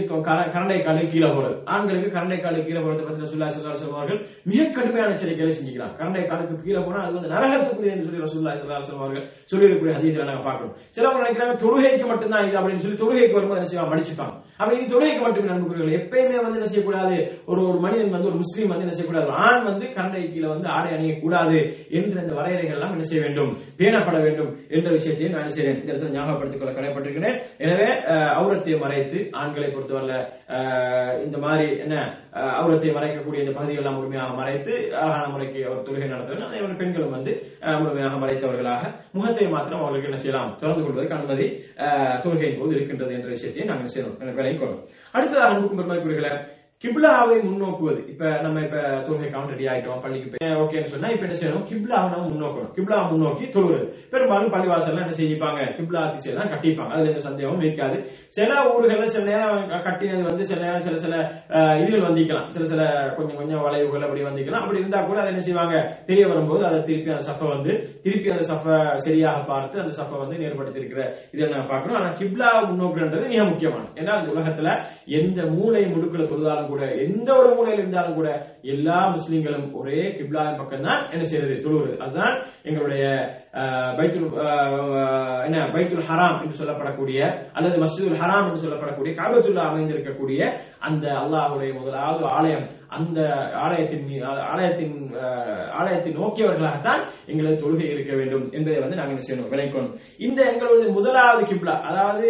B: கரண்டை காலு கீழே போடுறது. ஆண்களுக்கு கரண்டை காலு கீழே போறது பத்தி ரசூல்லா ஸல்லல்லாஹு சொல்வார்கள் மிக கடுமையான எச்சரிக்கைகளை செஞ்சுக்கிறாங்க. கரண்டை காலுக்கு கீழே போனா அது வந்து நரகத்துக்குரியதுன்னு சொல்லி ரசூல்லா ஸல்லல்லாஹு சொல்வார்கள் சொல்லியிருக்கக்கூடிய ஹதீஸ்ல நாங்க பாக்கணும் சிலவங்க நினைக்கிறாங்க தொழுகைக்கு மட்டும்தான் இது அப்படின்னு சொல்லி தொழுகைக்கு வரும்போது என்ன செய்வாங்க? மடிச்சுப்பாங்க. அப்ப இது தொழுகைக்கு மட்டுமே நண்பர்கள். எப்பயுமே வந்து என்ன செய்யக்கூடாது? ஒரு ஒரு மனிதன் வந்து ஒரு முஸ்லீம் வந்து என்ன செய்யக்கூடாது? ஆண் வந்து கண்டை கீழே வந்து ஆடை அணியக்கூடாது என்ற இந்த வரையறைகள் எல்லாம் என்ன செய்ய வேண்டும்? பேணப்பட வேண்டும் என்ற விஷயத்தையும் நான் என்ன இந்த இடத்துல ஞாபகப்படுத்திக் கொள்ள கடமைப்பட்டிருக்கிறேன் எனவே அஹ், அவுரத்தை மறைத்து ஆண்களை பொறுத்தவரை இந்த மாதிரி என்ன அவுரத்தை மறைக்கக்கூடிய இந்த பகுதிகளெல்லாம் முழுமையாக மறைத்து அழகான முறைக்கு அவர் தொழுகை நடத்துவது. அதே பெண்களும் வந்து முழுமையாக மறைத்தவர்களாக முகத்தை மாத்திரம் அவர்களுக்கு என்ன செய்யலாம்? திறந்து கொள்வதற்கு அனுமதி தொழுகையின் போது இருக்கின்றது என்ற விஷயத்தை நாங்கள் செய்யணும் விலை கொள்ளும் அடுத்ததாக அன்புக்கும் பெருமைக்குரியர்களே கிப்லாவை முன்னோக்குவது. இப்ப நம்ம இப்ப தொழுகை கவுண்ட் ரெடி ஆயிட்டோம் பள்ளிக்கு ஓகேன்னு சொன்னா இப்ப என்ன செய்யணும்? கிப்லாவை நம்ம முன்னோக்கணும். கிப்லா முன்னோக்கி தொழுவது. பெரும்பாலும் பள்ளிவாசல்ல என்ன செய்யிப்பாங்க? கிப்லா திசை எல்லாம் கட்டிப்பாங்க. அதுல எந்த சந்தேகமும் இருக்காது. சில ஊர்கள்ல சில நேரம் கட்டினது வந்து சில நேரம் சில சில இதில் இதுகள் வந்திக்கலாம். சில சில கொஞ்சம் கொஞ்சம் வளைவுகள் அப்படி வந்திக்கலாம். அப்படி இருந்தா கூட அதை என்ன செய்வாங்க? தெரிய வரும்போது அதை திருப்பி அந்த சஃபை வந்து திருப்பி அந்த சஃபை சரியாக பார்த்து அந்த சஃபை வந்து நேர்படுத்தி இருக்கிற இதை நான் பார்க்கணும். ஆனா கிப்லா முன்னோக்குன்றது மிக முக்கியமான ஏன்னா இந்த உலகத்துல எந்த மூளை முடுக்குல தொழுதாலும் கூட எந்த ஒரு மூலையில் இருந்தாலும் கூட எல்லா முஸ்லீம்களும் ஒரே கிப்லாவின் பக்கம் தான் என்ன செய்யறது தொழுவது அதுதான் எங்களுடைய பைத்துல் என்ன பைத்துல் ஹராம் என்று சொல்லப்படக்கூடிய அல்லது மஸ்ஜிதுல் ஹராம் என்று சொல்லப்படக்கூடிய காபத்துல்லா அமைந்திருக்கக்கூடிய அந்த அல்லாஹுடைய முதலாவது ஆலயம். அந்த ஆலயத்தின் மீது ஆலயத்தின் ஆலயத்தை நோக்கியவர்களாகத்தான் எங்களது தொழுகை இருக்க வேண்டும் என்பதை வந்து நாங்கள் என்ன செய்யணும் விளைக்கணும். இந்த எங்களுடைய முதலாவது கிப்லா அதாவது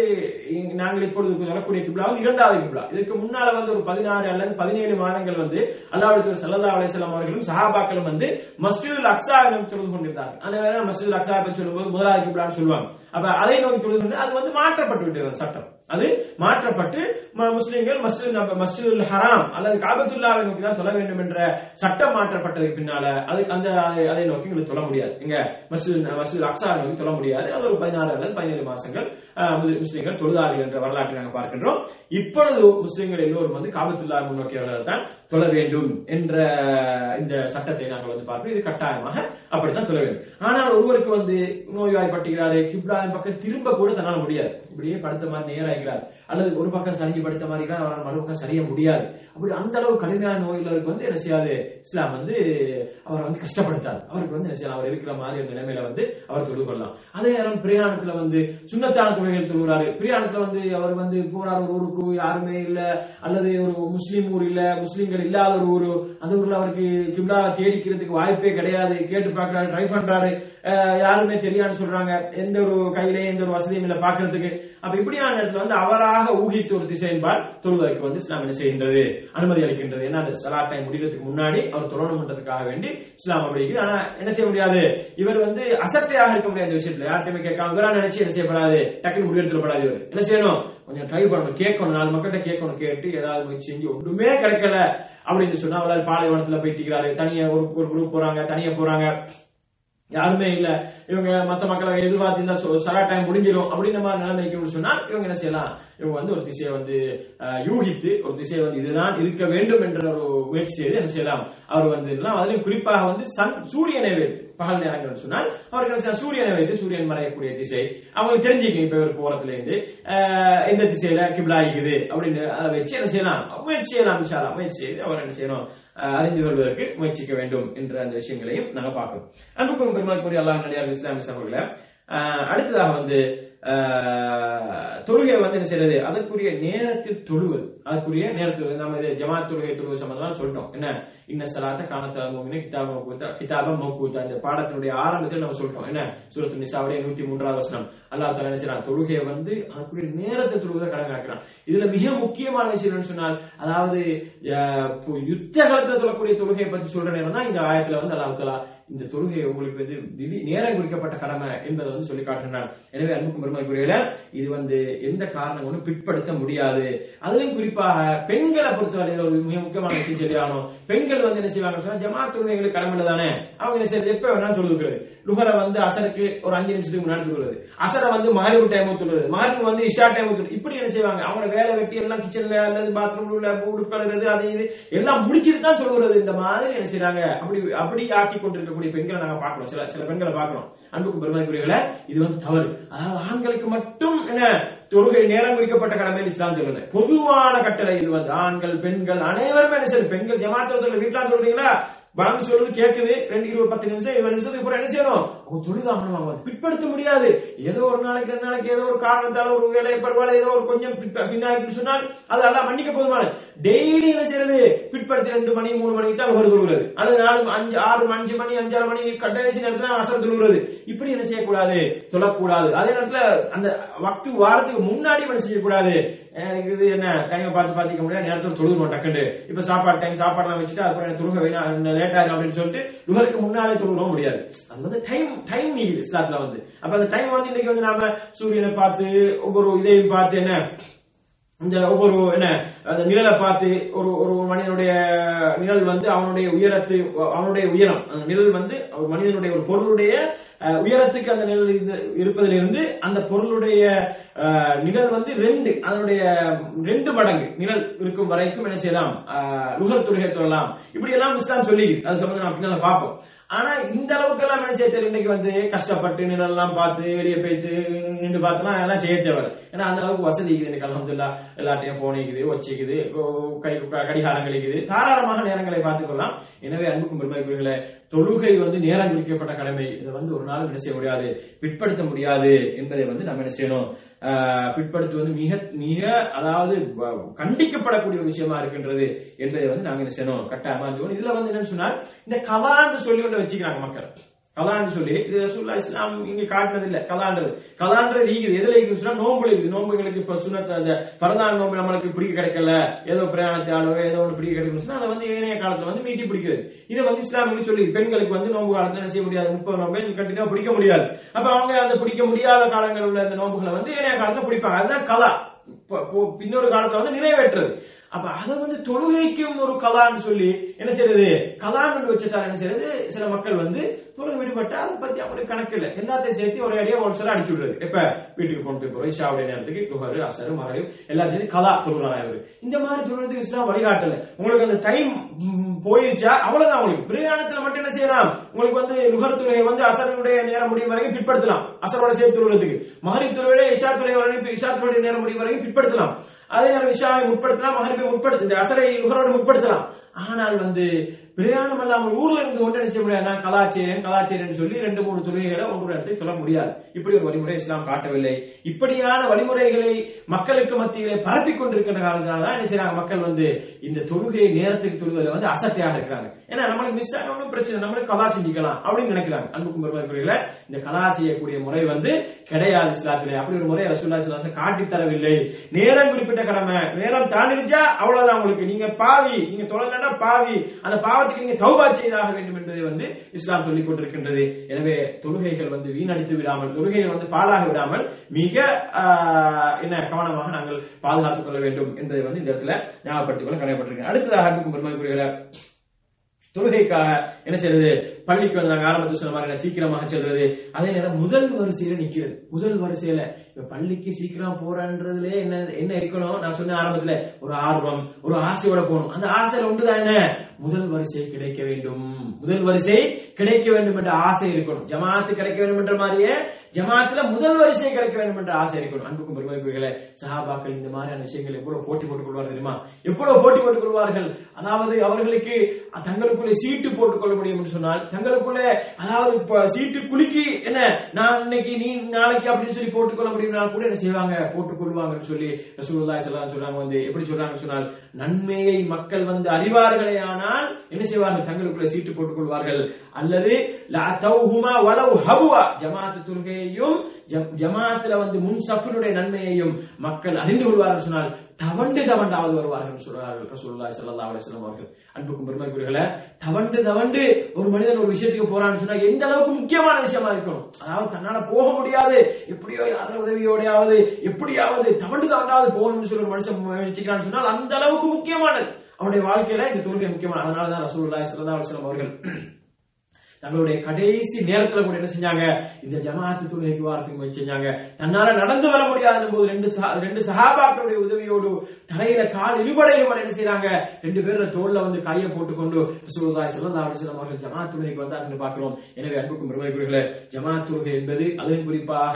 B: நாங்கள் இப்பொழுது வரக்கூடிய கிப்லா வந்து இரண்டாவது கிப்லா. இதுக்கு முன்னால வந்து ஒரு பதினாறு அல்லது பதினேழு மாதங்கள் வந்து அல்லாவுடைய சல்லா அலிஸ்லாம் அவர்களும் சஹாபாக்களும் வந்து மஸ்ஜிதுல் அக்ஸா நோக்கி தொழுது கொண்டிருந்தாங்க அந்த வேலை மஸ்ஜிதுல் அக்ஸா பற்றி சொல்லும்போது முதலாவது கிப்லான்னு சொல்லுவாங்க. அப்ப அதை நோக்கி தொழுது கொண்டு அது வந்து மாற்றப்பட்டு விட்டது சட்டம். அது மாற்றப்பட்டு முஸ்லீம்கள் முஸ்லிம்கள் மஸ்ஜித் நப- மஸ்ஜிதுல் ஹராம் அல்லது காபத்துல்லாவை நோக்கி தான் தொழ வேண்டும் என்ற சட்டம் மாற்றப்பட்டதுக்கு பின்னால அது அந்த அதை- நோக்கி எங்களுக்கு தொழ முடியாது. இங்க மஸ்ஜித் மஸ்ஜித் அக்சா நோக்கி தொழ முடியாது. அது ஒரு பதினாறு அல்லது பதினேழு மாசங்கள் முஸ்லீம்கள் தொழுதார்கள் என்ற வரலாற்றை நாங்கள் பார்க்கின்றோம். இப்பொழுது முஸ்லீம்கள் எல்லோரும் வந்து காபத்துல்லா முன்னோக்கியவர்கள் தான் தொழ வேண்டும் என்ற இந்த சட்டத்தை நாங்கள் வந்து பார்க்கிறோம் இது கட்டாயமாக அப்படித்தான் சொல்ல வேண்டும். ஆனால் ஒருவருக்கு வந்து நோய்வாய்ப்பட்டுகிறாரு கிப்லாவின் பக்கம் திரும்ப கூட தன்னால் முடியாது. இப்படியே படுத்த மாதிரி நேராகிறார் அல்லது ஒரு பக்கம் சரிஞ்சு படுத்த மாதிரி இருக்கிறார், அவரால் மறுபக்கம் சரிய முடியாது. அப்படி அந்த அளவு கடுமையான நோயிலருக்கு வந்து என்ன செய்யாது? இஸ்லாம் வந்து அவரை வந்து கஷ்டப்படுத்தாது. அவருக்கு வந்து என்ன அவர் இருக்கிற மாதிரி அந்த நிலைமையில வந்து அவர் தொழுது கொள்ளலாம். அதே நேரம் பிரயாணத்துல வந்து சுண்ணத்தான தொழில்கள் தொழுகிறாரு. பிரயாணத்துல வந்து அவர் வந்து போறார் ஒரு ஊருக்கு யாருமே இல்ல. அல்லது ஒரு முஸ்லீம் ஊர் இல்ல முஸ்லீம்கள் இல்லாத ஒரு ஊர். அந்த ஊர்ல அவருக்கு ஜும்லா தேடிக்கிறதுக்கு வாய்ப்பே கிடையாது. கேட்டு பாக்குறாரு ட்ரை பண்றாரு. யாருமே தெரியான்னு சொல்றாங்க. எந்த ஒரு கையிலேயே எந்த ஒரு வசதியும் இல்ல பாக்குறதுக்கு அப்ப இப்படியான இடத்துல வந்து அவராக ஊகித்து ஒரு திசையின்பால் தொழுவதற்கு வந்து இஸ்லாம் என்ன செய்கின்றது? அனுமதி அளிக்கின்றது. ஏன்னா அந்த சலா டைம் முடிகிறதுக்கு முன்னாடி அவர் தொழணும்ன்றதுக்காக வேண்டி இஸ்லாம் அப்படி ஆனா என்ன செய்ய முடியாது? இவர் வந்து அசட்டையாக இருக்க முடியாது விஷயத்துல. யார்ட்டையுமே கேட்காம இவரா நினைச்சு என்ன செய்யப்படாது? டக்குன்னு முடிவெடுத்துடப்படாது இவர். என்ன செய்யணும்? கொஞ்சம் ட்ரை பண்ணணும். கேட்கணும். நாலு மக்கள்கிட்ட கேட்கணும். கேட்டு ஏதாவது முயற்சி செஞ்சு ஒன்றுமே கிடைக்கல அப்படின்னு சொன்னா அவரால் பாலைவனத்துல போயிட்டு தனியா ஒரு ஒரு குரூப் போறாங்க தனியா போறாங்க. யாருமே இல்ல. இவங்க மத்த மக்களை எதிர்பார்த்து சரா டைம் முடிஞ்சிடும் அப்படின்ற மாதிரி நிலைமைக்கு சொன்னா இவங்க என்ன செய்யலாம்? இவங்க வந்து ஒரு திசையை வந்து யூகித்து ஒரு திசையை வந்து இதுதான் இருக்க வேண்டும் என்ற ஒரு முயற்சி செய்து என்ன செய்யலாம்? அவர் வந்து எல்லாம் அதிலும் குறிப்பாக வந்து சன் சூரியனை வைத்து பகல் நேரங்கள் சொன்னால் அவருக்கு சூரியனை வைத்து சூரியன் மறையக்கூடிய திசை. அவங்களுக்கு தெரிஞ்சுக்கணும் இப்ப இவர் போறதுல இருந்து இந்த எந்த திசையில கிப்லா ஆகிக்குது அப்படின்னு அதை வச்சு என்ன செய்யலாம்? முயற்சி செய்யலாம் இன்ஷால்லா. முயற்சி செய்து அவர் என்ன செய்யணும்? அறிந்து கொள்வதற்கு முயற்சிக்க வேண்டும் என்ற அந்த விஷயங்களையும் நாங்க பார்க்கணும் அன்புக்கும் பெருமாளுக்குரிய அல்லாஹ் நடிகார் இஸ்லாமிய சகோதரர்களே அடுத்ததாக வந்து தொழுகை வந்து என்ன செய்யறது? அதற்குரிய நேரத்தில் தொழுவது அதற்குரிய நேரத்தில் நம்ம இது ஜமாத் தொழுகை தொழுவு சம்பந்தம் சொல்லிட்டோம். என்ன? இன்ன சலாத்த காணத்தாங்க மோமினே கிதாபம் மௌகூத்தா. இந்த பாடத்தினுடைய ஆரம்பத்தில் நம்ம சொல்லிட்டோம். என்ன? சூரத்து நிசாவுடைய நூத்தி மூன்றாவது வசனம். அல்லா தலா என்ன செய்யலாம் தொழுகையை வந்து அதற்குரிய நேரத்தை தொழுவதை கடங்காக்குறான் இதுல மிக முக்கியமான விஷயம் சொன்னால் அதாவது அஹ், யுத்த காலத்தில் தொழக்கூடிய தொழுகையை பத்தி சொல்ற நேரம் தான் இந்த ஆயத்துல வந்து அல்லாஹ் தலா இந்த தொழுகை உங்களுக்கு வந்து விதி நேரம் குறிக்கப்பட்ட கடமை என்பதை வந்து சொல்லி காட்டுகிறான் எனவே அன்புக்கும் பெருமைக்குரியல இது வந்து எந்த காரணம் பிற்படுத்த முடியாது. அதிலும் குறிப்பாக பெண்களை பொறுத்தவரை ஒரு மிக முக்கியமான விஷயம் சொல்லியாகணும் பெண்கள் வந்து என்ன செய்வாங்க ஜமா தொழுகைகளுக்கு கடமை தானே அவங்க என்ன செய்யறது? எப்ப வேணா தொழுகிறது. லுகரை வந்து அசருக்கு ஒரு அஞ்சு நிமிஷத்துக்கு முன்னாடி தொழுகிறது. அசரை வந்து மகரிவு டைம் தொழுகிறது. மகரிவு வந்து இஷா டைம் தொழுது இப்படி என்ன செய்வாங்க? அவங்க வேலை வெட்டி எல்லாம் கிச்சன்ல அல்லது பாத்ரூம்ல உள்ள உடுக்கழுகிறது அது இது எல்லாம் முடிச்சிட்டு தான் தொழுகிறது. இந்த மாதிரி என்ன செய்றாங்க? அப்படி அப்படி ஆக்கி இருக்கக்கூடிய பெண்களை நாங்க பார்க்கிறோம். சில சில பெண்களை பார்க்கிறோம். அன்புக்கும் பெருமைக்குரியவர்களே இது வந்து தவறு. அதாவது ஆண்களுக்கு மட்டும் என்ன? தொழுகை நேரம் குறிக்கப்பட்ட கடமை இஸ்லாம் சொல்லல பொதுவான கட்டளை இது வந்து ஆண்கள் பெண்கள் அனைவருமே என்ன சரி பெண்கள் ஜமாத்தத்தில் வீட்டுல சொல்றீங்களா பலன் சொல்றது கேக்குது ரெண்டு இருபது பத்து நிமிஷம் இருபது நிமிஷத்துக்கு அப்புறம் என்ன செய்யணும்? அவங்க அவங்க பிற்படுத்த முடியாது. ஏதோ ஒரு நாளைக்கு ரெண்டு நாளைக்கு ஏதோ ஒரு காரணத்தால ஒரு வேலை பரவாயில்ல ஏதோ ஒரு கொஞ்சம் பின்னாடி சொன்னால் அது எல்லாம் மன்னிக்க போதுமான டெய்லி என்ன செய்யறது? பிற்படுத்தி ரெண்டு மணி மூணு மணிக்கு தான் வருது தொழுகிறது அல்லது நாலு அஞ்சு ஆறு அஞ்சு மணி அஞ்சாறு மணி கடைசி நேரத்துல அசர் தொழுகிறது இப்படி என்ன செய்யக்கூடாது? தொழக்கூடாது. அதே நேரத்துல அந்த வக்து வாரத்துக்கு முன்னாடி என்ன செய்யக்கூடாது? இது என்ன? டைம் பார்த்து பார்த்துக்க முடியாது நேரத்தில் தொழுகணும் டக்குண்டு இப்ப சாப்பாடு டைம் சாப்பாடுலாம் வச்சுட்டு அப்புறம் எனக்கு தொழுக வேணாம் லேட் ஆகும் அப்படின்னு சொல்லிட்டு இவருக்கு முன்னாலே தொழுகிறோம் முடியாது. அது வந்து டைம் டைம் நீக்குது இஸ்லாத்துல வந்து. அப்ப அந்த டைம் வந்து இன்னைக்கு வந்து நாம சூரியனை பார்த்து ஒவ்வொரு இதையும் பார்த்து என்ன? இந்த ஒவ்வொரு என்ன? அந்த நிழலை பார்த்து ஒரு ஒரு மனிதனுடைய நிழல் வந்து அவனுடைய உயரத்து அவனுடைய உயரம். அந்த நிழல் வந்து ஒரு மனிதனுடைய ஒரு பொருளுடைய உயரத்துக்கு அந்த நிழல் இருந்து- இருப்பதிலிருந்து அந்த பொருளுடைய நிழல் வந்து ரெண்டு அதனுடைய ரெண்டு மடங்கு நிழல் இருக்கும் வரைக்கும் என்ன செய்யலாம்? அஹ், லுகர் தொழுகை தொழலாம். இப்படி எல்லாம் இஸ்லாம் சொல்லி அது சம்பந்தம் நான் பின்னால பார்ப்போம். ஆனா இந்த அளவுக்கு எல்லாம் என்ன செய்ய இன்னைக்கு வந்து கஷ்டப்பட்டு நிழல்லாம் பார்த்து வெளியே போயிட்டு நின்று பார்த்துலாம் எல்லாம் செய்ய தேவை ஏன்னா அந்த அளவுக்கு வசதி இருக்குது இன்னைக்கு அலமதுல்லா எல்லாத்தையும் போன் இருக்குது வச்சுக்குது கை கடிகாரம் கிடைக்குது தாராளமாக நேரங்களை பார்த்துக்கொள்ளலாம். எனவே அன்புக்கும் பெருமைக்குரியர்களே தொழுகை வந்து நேரம் குறிக்கப்பட்ட கடமை. இதை வந்து ஒரு நாள் என்ன செய்ய முடியாது? பிற்படுத்த முடியாது என்பதை வந்து நம்ம என்ன செய்யணும்? ஆஹ், பிற்படுத்துவது மிக மிக அதாவது வ- கண்டிக்கப்படக்கூடிய ஒரு விஷயமா இருக்கின்றது என்பதை வந்து நாங்க என்ன செய்யணும்? கட்டாயமா இதுல வந்து என்னன்னு சொன்னால் இந்த கலான்னு சொல்லி ஒன்று வச்சுக்கிறாங்க மக்கள். கலான்னு சொல்லி இது ரசூல்லா இஸ்லாம் இங்க காட்டினது இல்ல கலான்றது. கலான்றது ஈகுது. எதுல ஈகுது சொன்னா நோம்புல இருக்குது நோம்புகளுக்கு இப்ப சுனத் அந்த பிறந்தாள் நோம்பு நம்மளுக்கு பிடிக்க கிடைக்கல. ஏதோ பிரயாணத்தாலோ ஏதோ ஒன்று பிடிக்க கிடைக்கணும் சொன்னா அதை வந்து ஏனைய காலத்துல வந்து மீட்டி பிடிக்கிறது. இதை வந்து இஸ்லாமிக்கு சொல்லி பெண்களுக்கு வந்து நோம்பு காலத்துல என்ன செய்ய முடியாது? முப்பது நோம்பு கண்டினியூ பிடிக்க முடியாது. அப்ப அவங்க அந்த பிடிக்க முடியாத காலங்கள் உள்ள அந்த நோம்புகளை வந்து ஏனைய காலத்துல பிடிப்பாங்க. அதுதான் கலா. இன்னொரு காலத்துல வந்து நிறைவேற்றுறது. அப்ப அதை வந்து தொழுகைக்கும் ஒரு கலான்னு சொல்லி என்ன செய்யறது? கலான்னு வச்சுட்டாரு என்ன செய்யறது? சில மக்கள் வந்து தொழுகை விடுபட்டா அதை பத்தி அவங்களுக்கு கணக்கு இல்லை. எல்லாத்தையும் சேர்த்து ஒரு அடியா ஒரு சில அடிச்சு விடுறது. இப்ப வீட்டுக்கு கொண்டு போறோம் இஷாவுடைய நேரத்துக்கு குஹரு அசரு மறைவு எல்லாத்தையும் கலா கலா தொழுகிறாங்க இந்த மாதிரி தொழுறதுக்கு இஸ்லாம் வழிகாட்டல. உங்களுக்கு அந்த டைம் போயிருச்சா? அவ்வளவுதான் உங்களுக்கு பிரயாணத்துல மட்டும் என்ன செய்யலாம்? உங்களுக்கு வந்து நுகர் துறையை வந்து அசருடைய நேரம் முடியும் வரைக்கும் பிற்படுத்தலாம். அசரோட சேர்த்து தொழுறதுக்கு மகரி துறையோட இஷா துறை வரைக்கும் இஷா துறையுடைய நேரம் முடியும் வரைக்கும் பிற்படுத்தலாம். அதே நேரம் விஷாவை முற்படுத்தலாம் மகரிப்பை முற்படுத்த அசரை நுகரோட முற்படுத்தலாம். ஆனால் வந்து பிரயாணம் இல்லாமல் ஊர்ல இருந்து ஒன்று செய்ய முடியாது நான் கலாச்சேரன் கலாச்சேரன் சொல்லி ரெண்டு மூணு துறைகளை ஒன்று இடத்தை சொல்ல முடியாது. இப்படி ஒரு வழிமுறை இஸ்லாம் காட்டவில்லை. இப்படியான வழிமுறைகளை மக்களுக்கு மத்தியிலே பரப்பி கொண்டிருக்கின்ற காலத்தினால தான் என்ன செய்யறாங்க? மக்கள் வந்து இந்த தொழுகை நேரத்துக்கு தொழுவதில் வந்து அசட்டையாக இருக்கிறாங்க. ஏன்னா நம்மளுக்கு மிஸ் ஆகணும் பிரச்சனை நம்மளுக்கு கலா செஞ்சிக்கலாம் அப்படின்னு நினைக்கிறாங்க. அன்புக்கும் பெருமதிக்குரியல இந்த கலா செய்யக்கூடிய முறை வந்து கிடையாது இஸ்லாத்திலே. அப்படி ஒரு முறை ரசூல்லா ஸல்லல்லாஹு காட்டி தரவில்லை. நேரம் குறிப்பிட்ட கடமை. நேரம் தாண்டிருச்சா? அவ்வளவுதான் உங்களுக்கு. நீங்க பாவி. நீங்க தொழலன்னா பாவி அந்த பாவத்துக்கு நீங்க தௌபா செய்தாக வேண்டும் என்பதை வந்து இஸ்லாம் சொல்லிக் கொண்டிருக்கின்றது. எனவே தொழுகைகள் வந்து வீணடித்து விடாமல் தொழுகைகள் வந்து பாழாக விடாமல் மிக என்ன கவனமாக நாங்கள் பாதுகாத்துக் கொள்ள வேண்டும் என்பதை வந்து இந்த இடத்துல ஞாபகப்படுத்திக் கொள்ள கடமைப்பட்டிருக்கேன் அடுத்ததாக அன்புக்கும் பெருமதிக்குரியல தொழுகைக்காக என்ன செய்யறது பள்ளிக்கு வந்து நாங்க ஆரம்பத்தில் சொன்ன மாதிரி சீக்கிரமாக செல்றது. அதே நேரம் முதல் வரிசையில நிக்கிறது. முதல் வரிசையில இப்ப பள்ளிக்கு சீக்கிரம் போறன்றதுல என்ன என்ன இருக்கணும்? நான் சொன்ன ஆரம்பத்துல ஒரு ஆர்வம் ஒரு ஆசையோட போகணும். அந்த ஆசையில ஒன்றுதான் என்ன? முதல் வரிசை கிடைக்க வேண்டும். முதல் வரிசை கிடைக்க வேண்டும் என்ற ஆசை இருக்கணும். ஜமாத்து கிடைக்க வேண்டும் என்ற மாதிரியே ஜமாத்துல முதல் வரிசை கிடைக்க வேண்டும் என்ற ஆசை இருக்கணும். அன்புக்கும் பெருமைக்குகளே சஹாபாக்கள் இந்த மாதிரியான விஷயங்கள் எவ்வளவு போட்டி போட்டுக் கொள்வார்கள் தெரியுமா? எவ்வளவு போட்டி போட்டுக் கொள்வார்கள்? அதாவது அவர்களுக்கு தங்களுக்குள்ளே சீட்டு போட்டுக் கொள்ள முடியும் என்று சொன்னால் தங்களுக்குள்ளே அதாவது சீட்டு குலுக்கி என்ன நான் இன்னைக்கு நீ நாளைக்கு அப்படின்னு சொல்லி போட்டுக்கொள்ள முடியும்? முடியும்னா கூட என்ன செய்வாங்க? போட்டுக் கொள்வாங்கன்னு சொல்லி ரசூலுல்லாஹி செல்லாம் சொல்றாங்க வந்து எப்படி சொல்றாங்கன்னு சொன்னால் நன்மையை மக்கள் வந்து அறிவார்களே ஆனால் என்ன செய்வார்கள்? தங்களுக்குள்ள சீட்டு போட்டுக் கொள்வார்கள். அல்லது லா தௌஹுமா வலவ் ஹபுவா ஜமாத்து தொழுகையையும் ஜமாத்துல வந்து முன் சஃபினுடைய நன்மையையும் மக்கள் அறிந்து கொள்வார்கள் சொன்னால் தவண்டு தவண்டாவது வருவார்கள் சொல்றார்கள் ரசூலுல்லாஹி சல்லா அலைஹி அவர்கள். அன்புக்கும் பெருமைக்குரியர்களே தவண்டு தவண்டு ஒரு மனிதன் ஒரு விஷயத்துக்கு போறான்னு சொன்னா எந்த அளவுக்கு முக்கியமான விஷயமா இருக்கணும்? அதாவது தன்னால போக முடியாது. எப்படியோ யார உதவியோடையாவது எப்படியாவது தவண்டு தவண்டாவது போகணும்னு சொல்லி ஒரு மனுஷன் முயற்சிக்கிறான்னு சொன்னால் அந்த அளவுக்கு முக்கியமானது. அவனுடைய வாழ்க்கையில இந்த தொழுகை முக்கியமான அதனாலதான் ரசூல்லா ஸல்லல்லாஹு அலைஹி அவர்கள் தங்களுடைய கடைசி நேரத்துல கூட என்ன செஞ்சாங்க? இந்த ஜமாத்து தொழுகைக்கு வாரத்துக்கு செஞ்சாங்க. தன்னால நடந்து வர முடியாத போது ரெண்டு ரெண்டு சகாபாக்களுடைய உதவியோடு தலையில கால் இழுபடையில் என்ன செய்றாங்க? ரெண்டு பேர்ல தோல்ல வந்து கையை போட்டுக்கொண்டு ரசூலுல்லாஹி ஸல்லல்லாஹு அலைஹி வஸல்லம் அவர்கள் ஜமாத் தொழுகைக்கு வந்தார்கள் பார்க்கிறோம். எனவே அன்புக்கும் பெருமைக்குரியர்களே ஜமாத் தொழுகை என்பது அதிலும் குறிப்பாக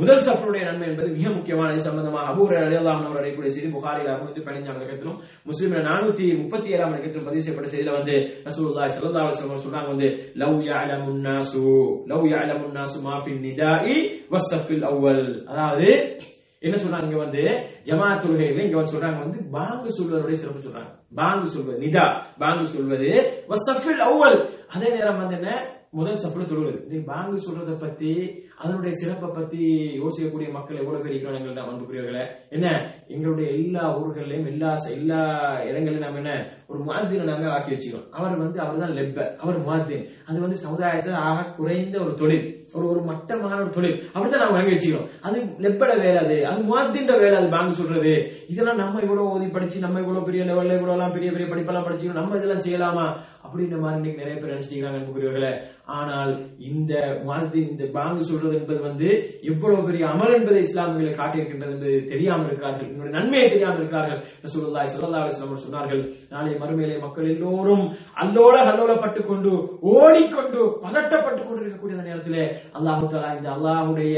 B: முதல் சஃபருடைய நன்மை என்பது மிக முக்கியமான இது. சம்பந்தமாக அபூர் அலியல்லாஹ் அவர் அடையக்கூடிய செய்தி புகாரில் அறுநூத்தி பதினஞ்சாம் இலக்கத்திலும் முஸ்லீம்ல நானூத்தி முப்பத்தி ஏழாம் இலக்கத்திலும் பதிவு செய்யப்பட்ட செய்தியில வந்து ரசூல்லாய் ஸல்லல்லாஹு சொன்னாங்க வந்து லவ் யஅலமுன் நாசு லவ் யஅலமுன் நாசு மாஃபி ஃபின் நிதாஇ வஸ்ஸஃபில் அவ்வல் அதாவது என்ன சொல்றாங்க இங்க வந்து? ஜமாத் தொழுகையில இங்க வந்து சொல்றாங்க வந்து பாங்கு சொல்வதோட சிறப்பு சொல்றாங்க. பாங்கு சொல்வது நிதா பாங்கு சொல்வது வஸ்ஸஃபில் அவ்வல் அதே நேரம் வந்து என்ன? முதல் சப்புல தொழுவது நீ பாங்கு சொல்றதை பத்தி அதனுடைய சிறப்பை பத்தி யோசிக்கக்கூடிய மக்கள் எவ்வளவு பேர் இருக்கிறாங்க எங்கள்ட்ட அன்புக்குரியவர்களே என்ன? எங்களுடைய எல்லா ஊர்களையும் எல்லா எல்லா இடங்களையும் நாம என்ன? ஒரு மாதிரி நாங்க ஆக்கி வச்சுக்கோம் அவர் வந்து அவர் தான் லெப்ப அவர் மாதிரி அது வந்து சமுதாயத்தில் ஆக குறைந்த ஒரு தொழில். ஒரு ஒரு மட்டமான ஒரு தொழில். அப்படித்தான் நாம வழங்கி வச்சுக்கிறோம் அது லெப்பட வேலை அது அது முவாத்தின்ற வேலை அது பேங்க் சொல்றது. இதெல்லாம் நம்ம இவ்வளவு ஓதி படிச்சு நம்ம இவ்வளவு பெரிய லெவல்ல இவ்வளவு எல்லாம் பெரிய பெரிய படிப்பெல்லாம் படிச்சுக்கணும் நம்ம இதெல்லாம் செய்யலாமா? அப்படின்ற மாதிரி நிறைய பேர் நினைச்சிருக்காங்க அன்புக்குரியவர்களே. ஆனால் இந்த மாதிரி இந்த பாங்கு சொல்றது என்பது வந்து எவ்வளவு பெரிய அமல் என்பதை இஸ்லாமியர்களை காட்டியிருக்கின்றது என்று தெரியாமல் இருக்கிறார்கள். இதனுடைய நன்மையை தெரியாமல் இருக்கிறார்கள். ரசூலுல்லாஹி ஸல்லல்லாஹு அலைஹி சொன்னார்கள் நாளை மறுமையிலே மக்கள் எல்லோரும் அல்லோல கல்லோலப்பட்டு கொண்டு ஓடிக்கொண்டு பதட்டப்பட்டு கொண்டு இருக்கக்கூடிய நேரத்திலே அல்லாஹு தஆலா இந்த அல்லாஹுடைய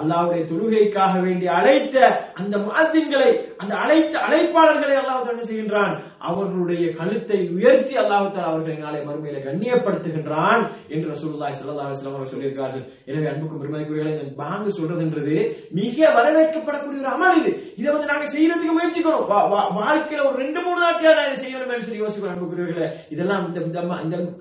B: அல்லாவுடைய தொழுகைக்காக வேண்டி அழைத்த அந்த முஅத்தின்களை அந்த அழைத்த அழைப்பாளர்களை அல்லாஹ் என்ன செய்கின்றான்? அவர்களுடைய கழுத்தை உயர்த்தி அல்லாஹ் அவர்களை நாளை மறுமையில கண்ணியப்படுத்துகின்றான் என்று ரசூலுல்லாஹி ஸல்லல்லாஹு அலைஹி வஸல்லம் அவர்கள் எனவே அன்புக்கும் பெருமதிக்குரியவர்களே இந்த பாங்கு சொல்றதுன்றது மிக வரவேற்கப்படக்கூடிய ஒரு அமல் இது. இதை வந்து நாங்க செய்யறதுக்கு முயற்சிக்கிறோம். வாழ்க்கையில ஒரு ரெண்டு மூணு நாட்கள் நான் இதை செய்யணும்னு சொல்லி யோசிக்கிறோம் அன்புக்குரியவர்களே. இதெல்லாம் இந்த இந்த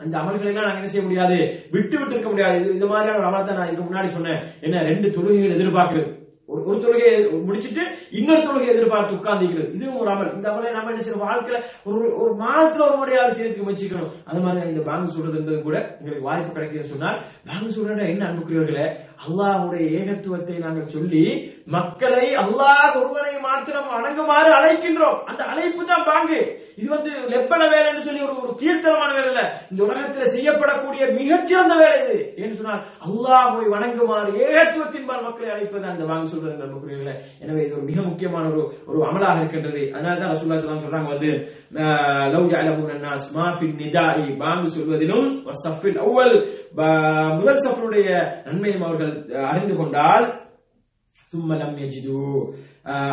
B: அந்த அமல்களை எல்லாம் நாங்க என்ன செய்ய முடியாது? விட்டு விட்டு இருக்க முடியாது. இது மாதிரியான ஒரு அமல் தான் நான் இதுக்கு முன்னாடி சொன்னேன். என்ன ரெண்டு தொழுகை தொழுகையில் எதிர்பார்க்கிறது. ஒரு ஒரு தொழுகையை முடிச்சிட்டு இன்னொரு தொழுகையை எதிர்பார்த்து உட்கார்ந்துக்கிறது இதுவும் ஒரு அமல். இந்த அமலை நம்ம என்ன செய்யணும் வாழ்க்கையில ஒரு ஒரு மாதத்துல ஒரு முறையாவது செய்யறதுக்கு முயற்சிக்கணும் அது மாதிரி இந்த பேங்க் சொல்றது என்பது கூட எங்களுக்கு வாய்ப்பு கிடைக்குதுன்னு சொன்னால் பேங்க் சொல்றத என்ன அன்புக்குரியவர்களே அல்லாஹுடைய ஏகத்துவத்தை நாங்கள் சொல்லி மக்களை அல்லாஹ் ஒருவனை மாத்திரம் அணங்குமாறு அழைக்கின்றோம். அந்த அழைப்பு தான் பாங்கு. இது வந்து லெப்பன வேலைன்னு சொல்லி ஒரு ஒரு கீர்த்தனமான வேலை இல்ல. இந்த உலகத்தில் செய்யப்படக்கூடிய மிகச்சிறந்த வேலை இது. என்று சொன்னால் அல்லாஹுவை வணங்குமாறு ஏகத்துவத்தின் பால் மக்களை அழைப்பது அந்த வாங்க சொல்றது நம்புகிறீர்களே எனவே இது ஒரு மிக முக்கியமான ஒரு ஒரு அமலாக இருக்கின்றது. அதனால தான் ரசூல்லா சலாம் சொல்றாங்க வந்து லவ் யஅலமுன அன்னாஸ் மா ஃபில் நிதாஇ. பாங்கு சொல்வதிலும் வஸஃபில் அவ்வல். முதல் சஃபருடைய நன்மையும் அவர்கள் அறிந்து கொண்டால் சும்மலம் எஜிது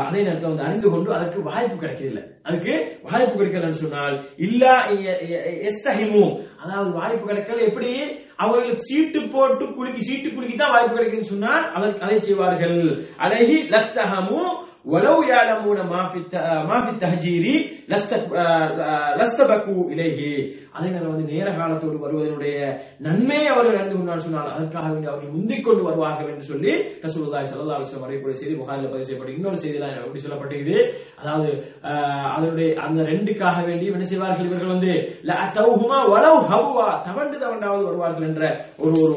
B: அதே நேரத்தில் வந்து அறிந்து கொண்டு அதற்கு வாய்ப்பு கிடைக்கல அதுக்கு வாய்ப்பு கிடைக்கலன்னு சொன்னால் இல்லா எஸ்தஹிமு. அதாவது வாய்ப்பு கிடைக்கல எப்படி? அவர்களுக்கு சீட்டு போட்டு குலுக்கி சீட்டு குலுக்கி தான் வாய்ப்பு கிடைக்குதுன்னு சொன்னால் அதை செய்வார்கள். அழகி லஸ்தஹமு ولو يعلمون ما في الت- ما في التهجير لست- آه، لستبقوا إليه அதே நேரம் வந்து நேர காலத்தோடு வருவதனுடைய நன்மையை அவர்கள் அறிந்து கொண்டார் சொன்னால் அதற்காக வேண்டி அவர்கள் முந்திக் கொண்டு வருவார்கள் என்று சொல்லி ரசூலுல்லாஹி ஸல்லல்லாஹு அலைஹி வஸல்லம் அறியக்கூடிய செய்தி புகாரில் பதிவு செய்யப்பட்ட இன்னொரு செய்திலாம் எப்படி சொல்லப்பட்டிருக்குது அதாவது ஆஹ், அதனுடைய அந்த ரெண்டுக்காக வேண்டி என்ன செய்வார்கள் இவர்கள் வந்து லஅதௌஹுமா வலவ் ஹவ்வா தவண்டு தவண்டாவது வருவார்கள் என்ற ஒரு ஒரு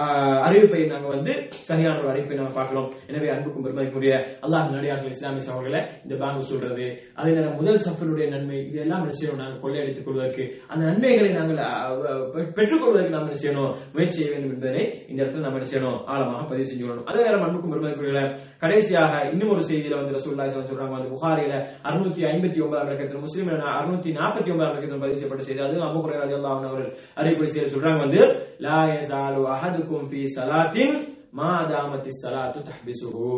B: ஆஹ், அறிவிப்பை நாங்க வந்து சரியான ஒரு அறிவிப்பை நாங்க பார்க்கிறோம் எனவே அன்புக்கும் பெருமதிக்குரிய அல்லாஹ் நடிகார்கள் இஸ்லாமிய சகோதரர்களை இந்த பேங்க் சொல்றது. அதே நேரம் முதல் சஃபருடைய நன்மை இதெல்லாம் என்ன செய்யணும்? நாங்கள் கொள்ளையடித்துக் கொள்வதற்கு. அந்த நன்மைகளை நாங்கள் பெற்றுக்கொள்வதற்கு நாம் என்ன செய்யணும்? முயற்சி செய்ய வேண்டும் என்பதை இந்த இடத்துல நாம் என்ன செய்யணும்? ஆழமாக பதிவு செஞ்சு கொள்ளணும். அதே நேரம் அன்புக்கும் பெருமதிக்குரிய கடைசியாக இன்னும் ஒரு செய்தியில வந்து ரசூல்லா சொல்றாங்க. அந்த புகாரியில அறுநூத்தி ஐம்பத்தி ஒன்பதாம் இலக்கத்தில் முஸ்லீம் அறுநூத்தி நாற்பத்தி ஒன்பதாம் இலக்கத்தில் பதிவு செய்யப்பட்ட செய்தி. அது அபு ஹுரைரா ரலியல்லாஹு அவர்கள் அறிவிப்பு செய்ய சொல்றாங்க வந்து லா யஸாலு அஹதுக்கும் ஃபீ ஸலாத்தின் மா தாமத்தி ஸலாத்து தஹ்பிசுஹு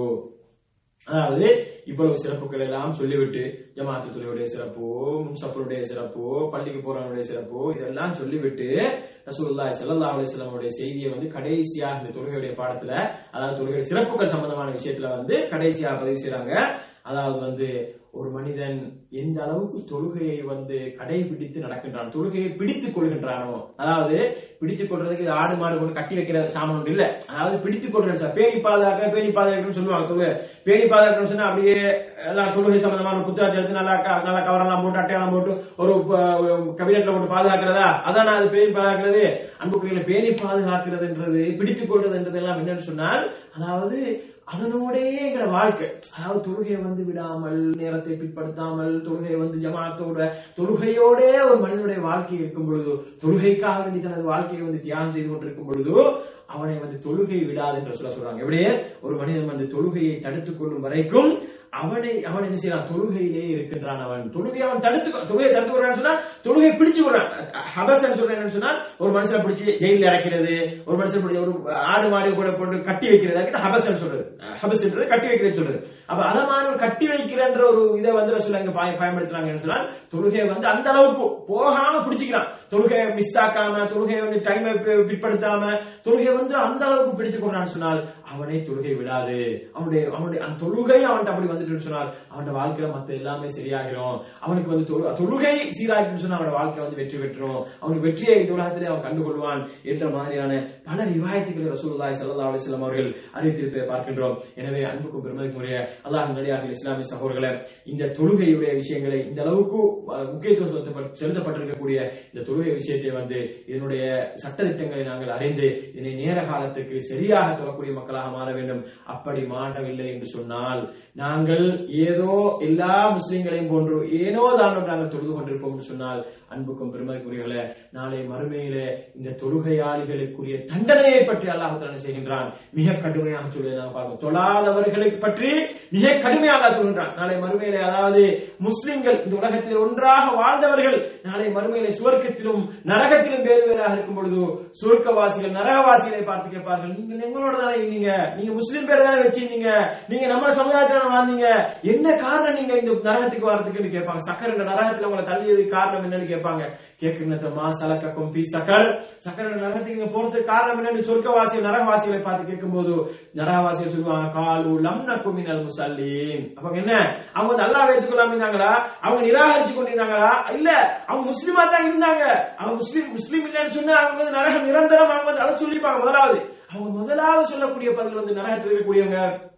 B: அதாவது இவ்வளவு சிறப்புகள் எல்லாம் சொல்லிவிட்டு ஜமாத்து துறையுடைய சிறப்பு முன்சஃபருடைய சிறப்பு பள்ளிக்கு போறவனுடைய சிறப்பு இதெல்லாம் சொல்லிவிட்டு ரசூல்லா சல்லா அலைஹி செய்தியை வந்து கடைசியாக இந்த தொழுகையுடைய பாடத்துல அதாவது தொழுகை சிறப்புகள் சம்பந்தமான விஷயத்துல வந்து கடைசியாக பதிவு செய்யறாங்க அதாவது வந்து ஒரு மனிதன் எந்த அளவுக்கு தொழுகையை வந்து கடைபிடித்து நடக்கின்றான் தொழுகையை பிடித்துக் கொள்கின்றானோ அதாவது பிடித்துக் கொள்றதுக்கு இது ஆடு மாடு கொண்டு கட்டி வைக்கிற சாமான் ஒன்று இல்ல. அதாவது பிடித்துக் கொள்றேன் சார் பேணி பாதுகாக்க பேணி பாதுகாக்கணும்னு சொல்லுவாங்க தொழுகை. பேணி பாதுகாக்கணும்னு சொன்னா அப்படியே எல்லாம் தொழுகை சம்பந்தமான புத்தகத்தை எடுத்து நல்லா நல்லா கவரெல்லாம் போட்டு அட்டையெல்லாம் போட்டு ஒரு கபினெட்ல போட்டு பாதுகாக்கிறதா? அதான் அது பேணி பாதுகாக்கிறது அன்புக்குரியல பேணி பாதுகாக்கிறதுன்றது பிடித்துக் கொள்றதுன்றது எல்லாம் என்னன்னு சொன்னால் அதாவது அதனோடே எங்களை வாழ்க்கை. அதாவது தொழுகையை வந்து விடாமல் நேரத்தை பிற்படுத்தாமல் தொழுகையை வந்து ஜமாத்தோட தொழுகையோடே ஒரு மனிதனுடைய வாழ்க்கை இருக்கும் பொழுது தொழுகைக்காக வேண்டி தனது வாழ்க்கையை வந்து தியானம் செய்து கொண்டிருக்கும் பொழுது அவனை வந்து தொழுகை விடாது என்று சொல்ல சொல்றாங்க. எப்படியே? ஒரு மனிதன் வந்து தொழுகையை தடுத்துக் கொள்ளும் வரைக்கும் அவனை அவன் என்ன செய்யறான்? தொழுகையிலே இருக்கின்றான் அவன். தொழுகை அவன் தடுத்து தொழுகையை தடுத்து விடுறான்னு சொன்னா தொழுகை பிடிச்சு விடுறான் ஹபசன் சொல்றேன் சொன்னா ஒரு மனுஷனை பிடிச்சி ஜெயில அடைக்கிறது ஒரு மனுஷன் பிடிச்சி ஒரு ஆடு மாடு கூட போட்டு கட்டி வைக்கிறது அதுக்கு ஹபசன் சொல்றது. ஹபஸ்ன்றது கட்டி வைக்கிறது சொல்றது. அப்ப அத மாதிரி ஒரு கட்டி வைக்கிறன்ற ஒரு இதை வந்து சொல்ல அங்க பயன்படுத்துறாங்கன்னு சொன்னா தொழுகையை வந்து அந்த அளவுக்கு போகாம பிடிச்சிக்கிறான். தொழுகையை மிஸ் ஆக்காம தொழுகையை வந்து டைமை பிற்படுத்தாம தொழுகையை வந்து அந்த அளவுக்கு பிடிச்சு கொண்டான்னு சொன்னால் அவனை தொழுகை விடாது. அவனுடைய அவனுடைய அந்த தொழுகை அவன்கிட்ட அப்படி வந்துட்டு சொன்னால் அவனோட வாழ்க்கையில மத்த எல்லாமே சரியாகிறோம் அவனுக்கு வந்து தொழுகை சீராகிட்டு சொன்னா அவனோட வாழ்க்கை வந்து வெற்றி பெற்றுரும் அவனுக்கு வெற்றியை இந்த உலகத்திலே அவன் கண்டுகொள்வான் என்ற மாதிரியான பல ரிவாயத்துக்களை ரசூலுல்லாஹி சல்லா அலிஸ்லாம் அவர்கள் அறிவித்திருப்பதை பார்க்கின்றோம். எனவே அன்புக்கும் பெருமதிக்குரிய அல்லாஹ் நடிகார்கள் இஸ்லாமிய சகோதரர்களை இந்த தொழுகையுடைய விஷயங்களை இந்த அளவுக்கு முக்கியத்துவம் செலுத்தப்பட்டு- செலுத்தப்பட்டிருக்கக்கூடிய இந்த தொழுகை விஷயத்தை வந்து இதனுடைய சட்டதிட்டங்களை நாங்கள் அறிந்து இதனை நேர காலத்துக்கு சரியாக தொழக்கூடிய மக்களாக மாற வேண்டும். அப்படி மாறவில்லை என்று சொன்னால் நாங்கள் ஏதோ எல்லா முஸ்லிம்களையும் போன்று ஏனோ தான் நாங்கள் தொழுது கொண்டிருப்போம் என்று சொன்னால் அன்புக்கும் பெருமதிக்குரியவர்கள நாளை மறுமையிலே இந்த தொழுகையாளிகளுக்குரிய தண்டனையை பற்றி அல்லாஹ் செய்கின்றான்? மிக கடுமையாக சொல்வதை நாம் பார்ப்போம். தொழாதவர்களை பற்றி மிக கடுமையாக சொல்கின்றான். நாளை மறுமையிலே அதாவது முஸ்லிம்கள் இந்த உலகத்தில் ஒன்றாக வாழ்ந்தவர்கள் நாளை மறுமையில சுவர்க்கத்திலும் நரகத்திலும் வேறு வேறாக இருக்கும் பொழுது சுவர்க்கவாசிகள் நரகவாசிகளை பார்த்து கேட்பார்கள். நீங்க எங்களோட தானே நீங்க நீங்க முஸ்லிம் பேர் தானே வச்சிருந்தீங்க? நீங்க நம்ம சமுதாயத்தில வாழ்ந்தீங்க? என்ன காரணம் நீங்க இந்த நரகத்துக்கு வரதுக்குன்னு கேட்பாங்க. சக்கர நரகத்துல உங்களை தள்ளியது காரணம் என்னன்னு கேட்பாங்க. கேட்பாங்க. கேட்குங்க மா சலக்கக்கும் பி சக்கர். சக்கர நரகத்துக்கு நீங்க போறதுக்கு காரணம் என்னன்னு சொர்க்கவாசி நரகவாசிகளை பார்த்து கேட்கும்போது நரகவாசிகள் சொல்லுவாங்க காலு லம் நக்குமினல் முசல்லீன். அப்ப என்ன? அவங்க வந்து அல்லா ஏற்றுக்கொள்ளாம இருந்தாங்களா? அவங்க நிராகரிச்சு கொண்டிருந்தாங்களா? இல்ல அவங்க முஸ்லீமா தான் இருந்தாங்க. அவங்க முஸ்லீம் முஸ்லீம் இல்லைன்னு சொன்னா அவங்க வந்து நரகம் நிரந்தரம் அவங்க வந்து அதை சொல்லிப்பாங்க முதலாவது. அவங்க முதலாவது சொல்லக்கூடிய பதில் வந்து நரகத்தில் இருக்கக்கூடியவங்க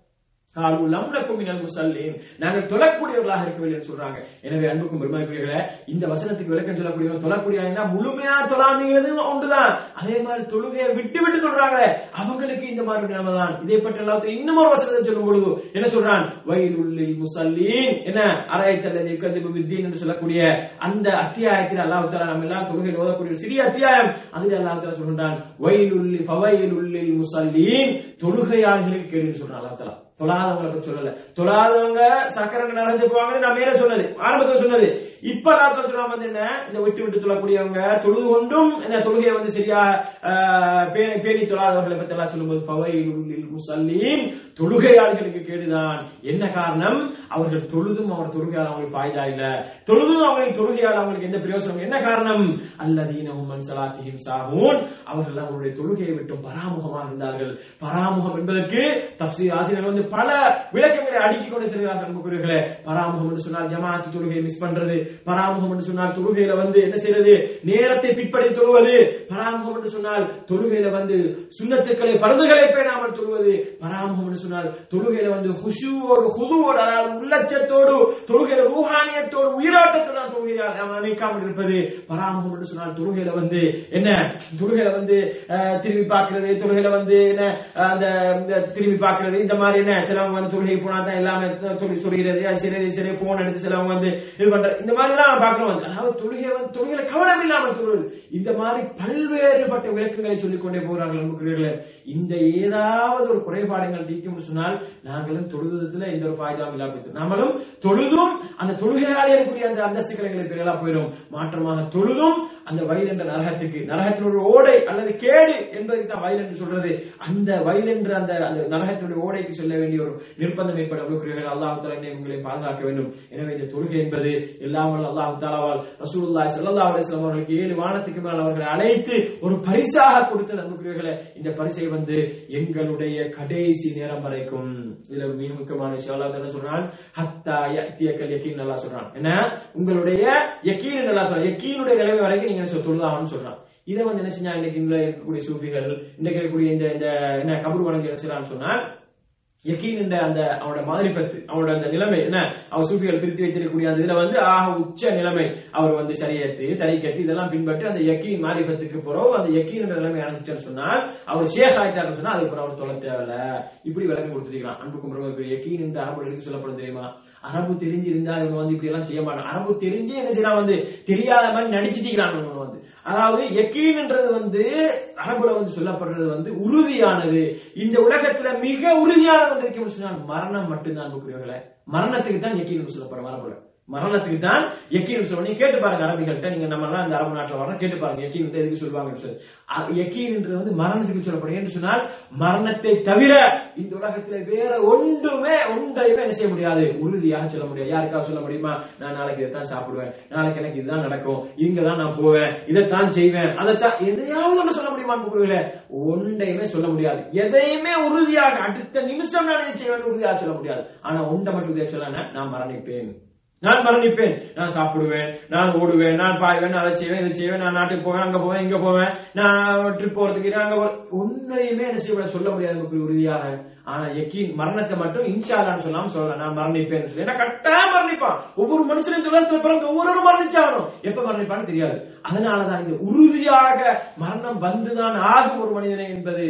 B: காலு லம் மினல் முஸல்லீன் நாங்கள் தொழக்கூடியவர்களாக இருக்கவில்லை என்று சொல்றாங்க. எனவே அன்புக்கும் பெருமாக்குரியவர்களே இந்த வசனத்துக்கு விளக்கம் சொல்லக்கூடியவங்க தொழக்கூடியவங்க முழுமையா தொழாமைங்கிறது ஒன்றுதான். அதே மாதிரி தொழுகையை விட்டு விட்டு சொல்றாங்களே அவங்களுக்கு இந்த மாதிரி நிலைமை தான். இதை பற்றி எல்லாத்தையும் இன்னும் ஒரு வசனத்தை சொல்லும் பொழுது என்ன சொல்றான்? வயலுள்ளில் முசல்லீன் என்ன? அரைத்தல்லது கதிபு வித்தீன் என்று சொல்லக்கூடிய அந்த அத்தியாயத்தில் அல்லாஹ் தஆலா நம்ம எல்லாம் தொழுகையில் ஓதக்கூடிய சிறிய அத்தியாயம். அதில் அல்லாஹ் தஆலா சொல்றான் வயலுள்ளி ஃபவைலுள்ளில் முசல்லீன் தொழுகையாளர்களுக்கு கேடுன்னு சொல்றான் அல்லாஹ் தொழாதவங்களை பத்தி சொல்லல. தொழாதவங்க சக்கரங்க நடந்து போவாங்கன்னு நான் மேல சொன்னது. ஆரம்பத்தில் சொன்னது. இப்ப நான் சொல்லலாம் வந்து என்ன? இந்த விட்டு விட்டு தொழக்கூடியவங்க தொழுது கொண்டும் இந்த தொழுகையை வந்து சரியா ஆஹ், பேணி பேணி தொழாதவர்களை பத்தி எல்லாம் சொல்லும்போது பவை முஸல்லீன் தொழுகையாளர்களுக்கு கேடுதான். என்ன காரணம்? அவர்கள் தொழுதும் அவர் தொழுகையால் அவங்களுக்கு பாய்தா இல்ல. தொழுதும் அவங்களுக்கு தொழுகையால் அவங்களுக்கு எந்த பிரயோசனம் என்ன காரணம்? அல்லதீனஹும் மன் ஸலாத்திஹிம் சாஹூன். அவர்கள் அவருடைய தொழுகையை விட்டு பராமுகமாக இருந்தார்கள். பராமுகம் என்பதற்கு தப்சீர் ஆசிரியர்கள் வந்து பல விளக்கங்களை அடுக்கிக் கொண்டு செல்கிறார்கள் அன்புக்குரியவர்களே. பராமுகம் என்று சொன்னால் ஜமாத்து தொழுகையை மிஸ் பண்றது. பராமுகம் என்று சொன்னால் தொழுகையில வந்து என்ன செய்யறது நேரத்தை பிற்படி தொழுவது. பராமுகம் என்று சொன்னால் தொழுகையில வந்து சுண்ணத்துக்களை பருதுகளை பேணாமல் தொழுவது. பராமுகம் என்று சொன்னால் தொழுகையில வந்து ஹுஷுவோடு ஹுதுவோடு அதாவது உள்ளச்சத்தோடு தொழுகையில ரூஹானியத்தோடு உயிரோட்டத்தோடு தொழுகையாக அமைக்காமல் இருப்பது. பராமுகம் என்று சொன்னால் தொழுகையில வந்து என்ன? தொழுகையில வந்து திரும்பி பார்க்கிறது. தொழுகையில வந்து என்ன? அந்த திரும்பி பார்க்கிறது. இந்த மாதிரி என்ன? சிலவங்க வந்து தொழுகை போனா தான் எல்லாமே தொழில் சொல்கிறது. அது சரி போன் எடுத்து சிலவங்க வந்து இது பண்ற இந்த மாதிரி பார்க்கிறோம். அதாவது தொழுகை வந்து தொழுகையில கவனம் இல்லாமல் தொழுவது. இந்த மாதிரி பல்வேறுபட்ட விளக்கங்களை சொல்லிக் கொண்டே போகிறார்கள் அன்புக்குரியவர்களே இந்த ஏதாவது ஒரு குறைபாடுகள் நீக்கும் சொன்னால் நாங்களும் தொழுதத்துல எந்த ஒரு பாய்தாம் இல்லாமல் போயிடும் நாமளும் தொழுதும் அந்த தொழுகையாலே இருக்கக்கூடிய அந்த அந்தஸ்துகளை பெரியலா போயிடும். மாற்றமாக தொழுதும் அந்த வயல் என்ற நரகத்துக்கு நரகத்தில் ஒரு ஓடை அல்லது கேடு என்பதுக்கு தான் வயல் என்று சொல்றது. அந்த வயல் என்ற அந்த அந்த நரகத்தினுடைய ஓடைக்கு செல்ல வேண்டிய ஒரு நிர்பந்தம் ஏற்பட இருக்கிறீர்கள் அல்லாஹ் உங்களை பாதுகாக்க வேண்டும். எனவே இந்த தொழுகை என்பது எல்லாம் அவர்கள் அல்லாஹ் தாலாவால் ரசூலுல்லாஹி ஸல்லல்லாஹு அலிஸ்லாம் அவர்களுக்கு ஏழு வானத்துக்கு மேல் அவர்களை அழைத்து ஒரு பரிசாக கொடுத்த நம்புகிறீர்களே இந்த பரிசை வந்து எங்களுடைய கடைசி நேரம் வரைக்கும். இதுல மிக முக்கியமான விஷயம் அல்லாஹ் என்ன சொல்றான் ஹத்தா யத்தியக்கல் யக்கீன் நல்லா சொல்றான். என்ன? உங்களுடைய யக்கீன் நல்லா சொல்றான். யக்கீனுடைய நிலைமை வரைக்கும் நீங்க என்ன தொழுதாகணும்னு சொல்றான். இதை வந்து என்ன செஞ்சா இன்னைக்கு இருக்கக்கூடிய சூஃபிகள் இன்றைக்கு இருக்கக்கூடிய இந்த இந்த என்ன கபூர் வழங்கி என்ன செய்யலாம்னு சொன்னால் யக்கீன் அந்த அவனோட மாதிரிபத்து அவனோட அந்த நிலைமை என்ன? அவர் சூஃபிகள் பிரித்து வைத்திருக்கக்கூடிய அந்த இதுல வந்து ஆக உச்ச நிலைமை. அவர் வந்து சரியத்து தரிக்கத்து இதெல்லாம் பின்பற்றி அந்த யக்கீன் மாரிபத்துக்கு பிறகு அந்த யக்கீன் நிலைமை அடைஞ்சிட்டேன்னு சொன்னால் அவர் சேஷ் ஆயிட்டாருன்னு சொன்னா அதுக்கப்புறம் அவர் தொலை தேவையில்ல. இப்படி விளக்கம் கொடுத்துருக்கலாம் அன்புக்கும் ரொம்ப யக்கீன் என்ற அரபு எழுதி சொல்லப்படும் தெரியுமா? அரபு தெரிஞ்சு இருந்தா இவங்க வந்து இப்படி எல்லாம் செய்ய மாட்டாங்க. அரபு தெரிஞ்சு என்ன செய்யறான் வந்து தெரியாத மாதிரி நடிச்சிட்டிக்கிறான் அதாவது யக்கீன்ன்றது வந்து அரபுல வந்து சொல்லப்படுறது வந்து உறுதியானது. இந்த உலகத்துல மிக உறுதியானது என்று இருக்கும்னு சொன்னால் மரணம் மட்டும்தான் அன்புக்குரியவர்களே மரணத்துக்கு தான் யக்கீன் சொல்லப்படுற அரபுல. மரணத்துக்கு தான் யக்கீன் சொல்லி கேட்டு பாருங்க அரபிகள்கிட்ட நீங்க நம்ம எல்லாம் இந்த அரபு நாட்டில் வரோம் கேட்டு பாருங்க யக்கீன் வந்து எதுக்கு சொல்லுவாங்கன்னு சொல்லி. யக்கீன்ன்றது வந்து மரணத்துக்கு சொல்லப்படும் சொன்னால் மரணத்தை தவிர இந்த உலகத்துல வேற ஒன்றுமே ஒன்றையுமே என்ன செய்ய முடியாது? உறுதியாக சொல்ல முடியாது. யாருக்காவது சொல்ல முடியுமா? நான் நாளைக்கு இதைத்தான் சாப்பிடுவேன். நாளைக்கு எனக்கு இதுதான் நடக்கும். இங்க தான் நான் போவேன். இதைத்தான் செய்வேன். அதைத்தான் எதையாவது ஒன்று சொல்ல முடியுமா புரியல ஒன்றையுமே சொல்ல முடியாது. எதையுமே உறுதியாக அடுத்த நிமிஷம் நான் இதை செய்வேன் உறுதியாக சொல்ல முடியாது. ஆனா ஒன்றை மட்டும் உறுதியாக சொல்ல நான் மரணிப்பேன். நான் மரணிப்பேன். நான் சாப்பிடுவேன் நான் ஓடுவேன் நான் பாய்வேன் நான் அதை செய்வேன் இதை செய்வேன் நான் நாட்டுக்கு போவேன் அங்க போவேன் இங்க போவேன். நான் ட்ரிப் போறதுக்கு நான் அங்க உண்மையுமே ஒன்றையுமே என்ன செய்ய சொல்ல முடியாது நமக்கு உறுதியாக. ஆனா எக்கீன் மரணத்தை மட்டும் இன்ஷால்லான்னு சொல்லாம சொல்லலாம். நான் மரணிப்பேன் சொல்லி. ஏன்னா கட்டா மரணிப்பான். ஒவ்வொரு மனுஷனும் இந்த பிறந்த ஒவ்வொரு மரணிச்சாகணும். எப்ப மரணிப்பான்னு தெரியாது. அதனாலதான் இந்த உறுதியாக மரணம் வந்துதான் ஆகும் ஒரு மனிதனை என்பது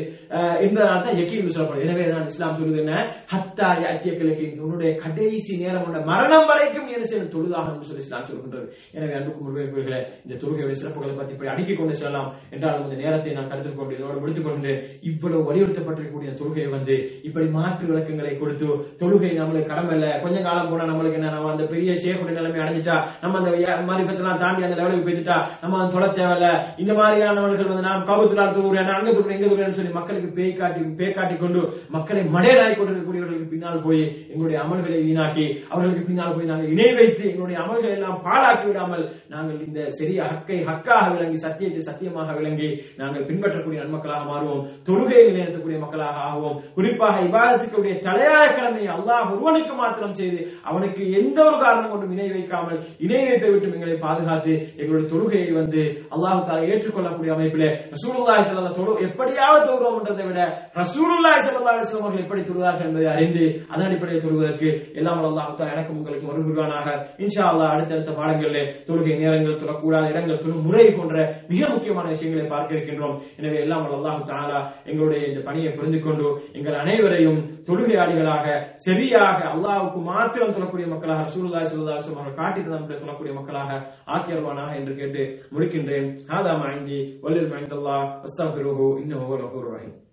B: என்பதனால் தான் யக்கீன் சொல்லப்படும் எனவே தான் இஸ்லாம் சொல்லுது என்ன? ஹத்தா யாத்தியக்களுக்கு உன்னுடைய கடைசி நேரம் உள்ள மரணம் வரைக்கும் என்ன செய்யணும்? தொழுதாகணும் சொல்லி இஸ்லாம் சொல்கின்றது. எனவே அன்புக்கு முழுமைக்குள்ளே இந்த தொழுகையுடைய சிறப்புகளை பற்றி இப்படி அடுக்கிக் கொண்டு செல்லலாம். என்றாலும் இந்த நேரத்தை நான் கருத்தில் கொண்டு இதோடு முடித்துக் கொண்டு இவ்வளவு வலியுறுத்தப்பட்டிருக்கக்கூடிய தொழுகையை வந்து இப்படி மாற்று விளக்கங்களை கொடுத்து தொழுகை நம்மளுக்கு கடமை இல்லை. கொஞ்ச காலம் போனா நம்மளுக்கு என்ன? நம்ம அந்த பெரிய ஷேஃபுடைய நிலைமை அடைஞ்சிட்டா நம்ம அந்த மாதிரி பத்தெல்லாம் தாண்டி அந்த லெவலுக்கு போயிட்டா நம்ம வந்து தொலை தேவையில்ல. இந்த மாதிரியானவர்கள் வந்து நாம் கவுத்துலால் தூவுறேன் அங்க தூக்குறேன் எங்க தூக்குறேன்னு சொல்லி மக்களுக்கு பேய் காட்டி பேய் காட்டி கொண்டு மக்களை மடையலாய் கொண்டிருக்கக்கூடியவர்களுக்கு பின்னால் போய் எங்களுடைய அமல்களை வீணாக்கி அவர்களுக்கு பின்னால் போய் நாங்கள் இணை வைத்து எங்களுடைய அமல்களை எல்லாம் பாழாக்கி விடாமல் நாங்கள் இந்த சரிய ஹக்கை ஹக்காக விளங்கி சத்தியத்தை சத்தியமாக விளங்கி நாங்கள் பின்பற்றக்கூடிய நன்மக்களாக மாறுவோம் தொழுகையை நிலைநிறுத்தக்கூடிய மக்களாக ஆகுவோம். குறிப்பாக இவாதத்துக்குடைய தலையாய கடமையை அல்லாஹ் ஒருவனுக்கு மாத்திரம் செய்து அவனுக்கு எந்த ஒரு காரணம் கொண்டும் இணை வைக்காமல் இணை வைத்து விட்டு எங்களை பாதுகாத்து எங்களுடைய தொழுகையை வந்து அல்லாஹு தாலா ஏற்றுக்கொள்ளக்கூடிய அமைப்பிலே ரசூலுல்லாய் ஸல்லல்லாஹு தொழு எப்படியாவது தொழுகிறோம்ன்றதை விட ரசூலுல்லாய் ஸல்லல்லாஹு அலைஹி அவர்கள் எப்படி தொழுதார்கள் என்பதை அறிந்து அதன் அடிப்படையில் தொழுவதற்கு எல்லாம் வல்ல அல்லாஹ் எனக்கும் உங்களுக்கு ஒரு புரிவானாக இன்ஷா அல்லாஹ் அடுத்தடுத்த பாடங்களில் தொழுகை நேரங்கள் தொழக்கூடாத இடங்கள் தொழும் முறை போன்ற மிக முக்கியமான விஷயங்களை பார்க்க இருக்கின்றோம். எனவே எல்லாம் வல்ல தாலா எங்களுடைய இந்த பணியை புரிந்து கொண்டு எங்கள் அனைவரையும் தொழுகையாளிகளாக சரியாக அல்லாஹ்வுக்கு மாத்திரம் தொழக்கூடிய மக்களாக ரசூலுல்லாய் ஸல்லல்லாஹு அலைஹி அவர்கள் காட்டி தந்த தொழக்கூடிய மக்களாக ஆக்கியர்வானாக என்று கேட்டு முடிக்கின்றேன். ஹாதா மாங்கி வல்லில் عند الله فاستغفروه إنه هو الغفور الرحيم.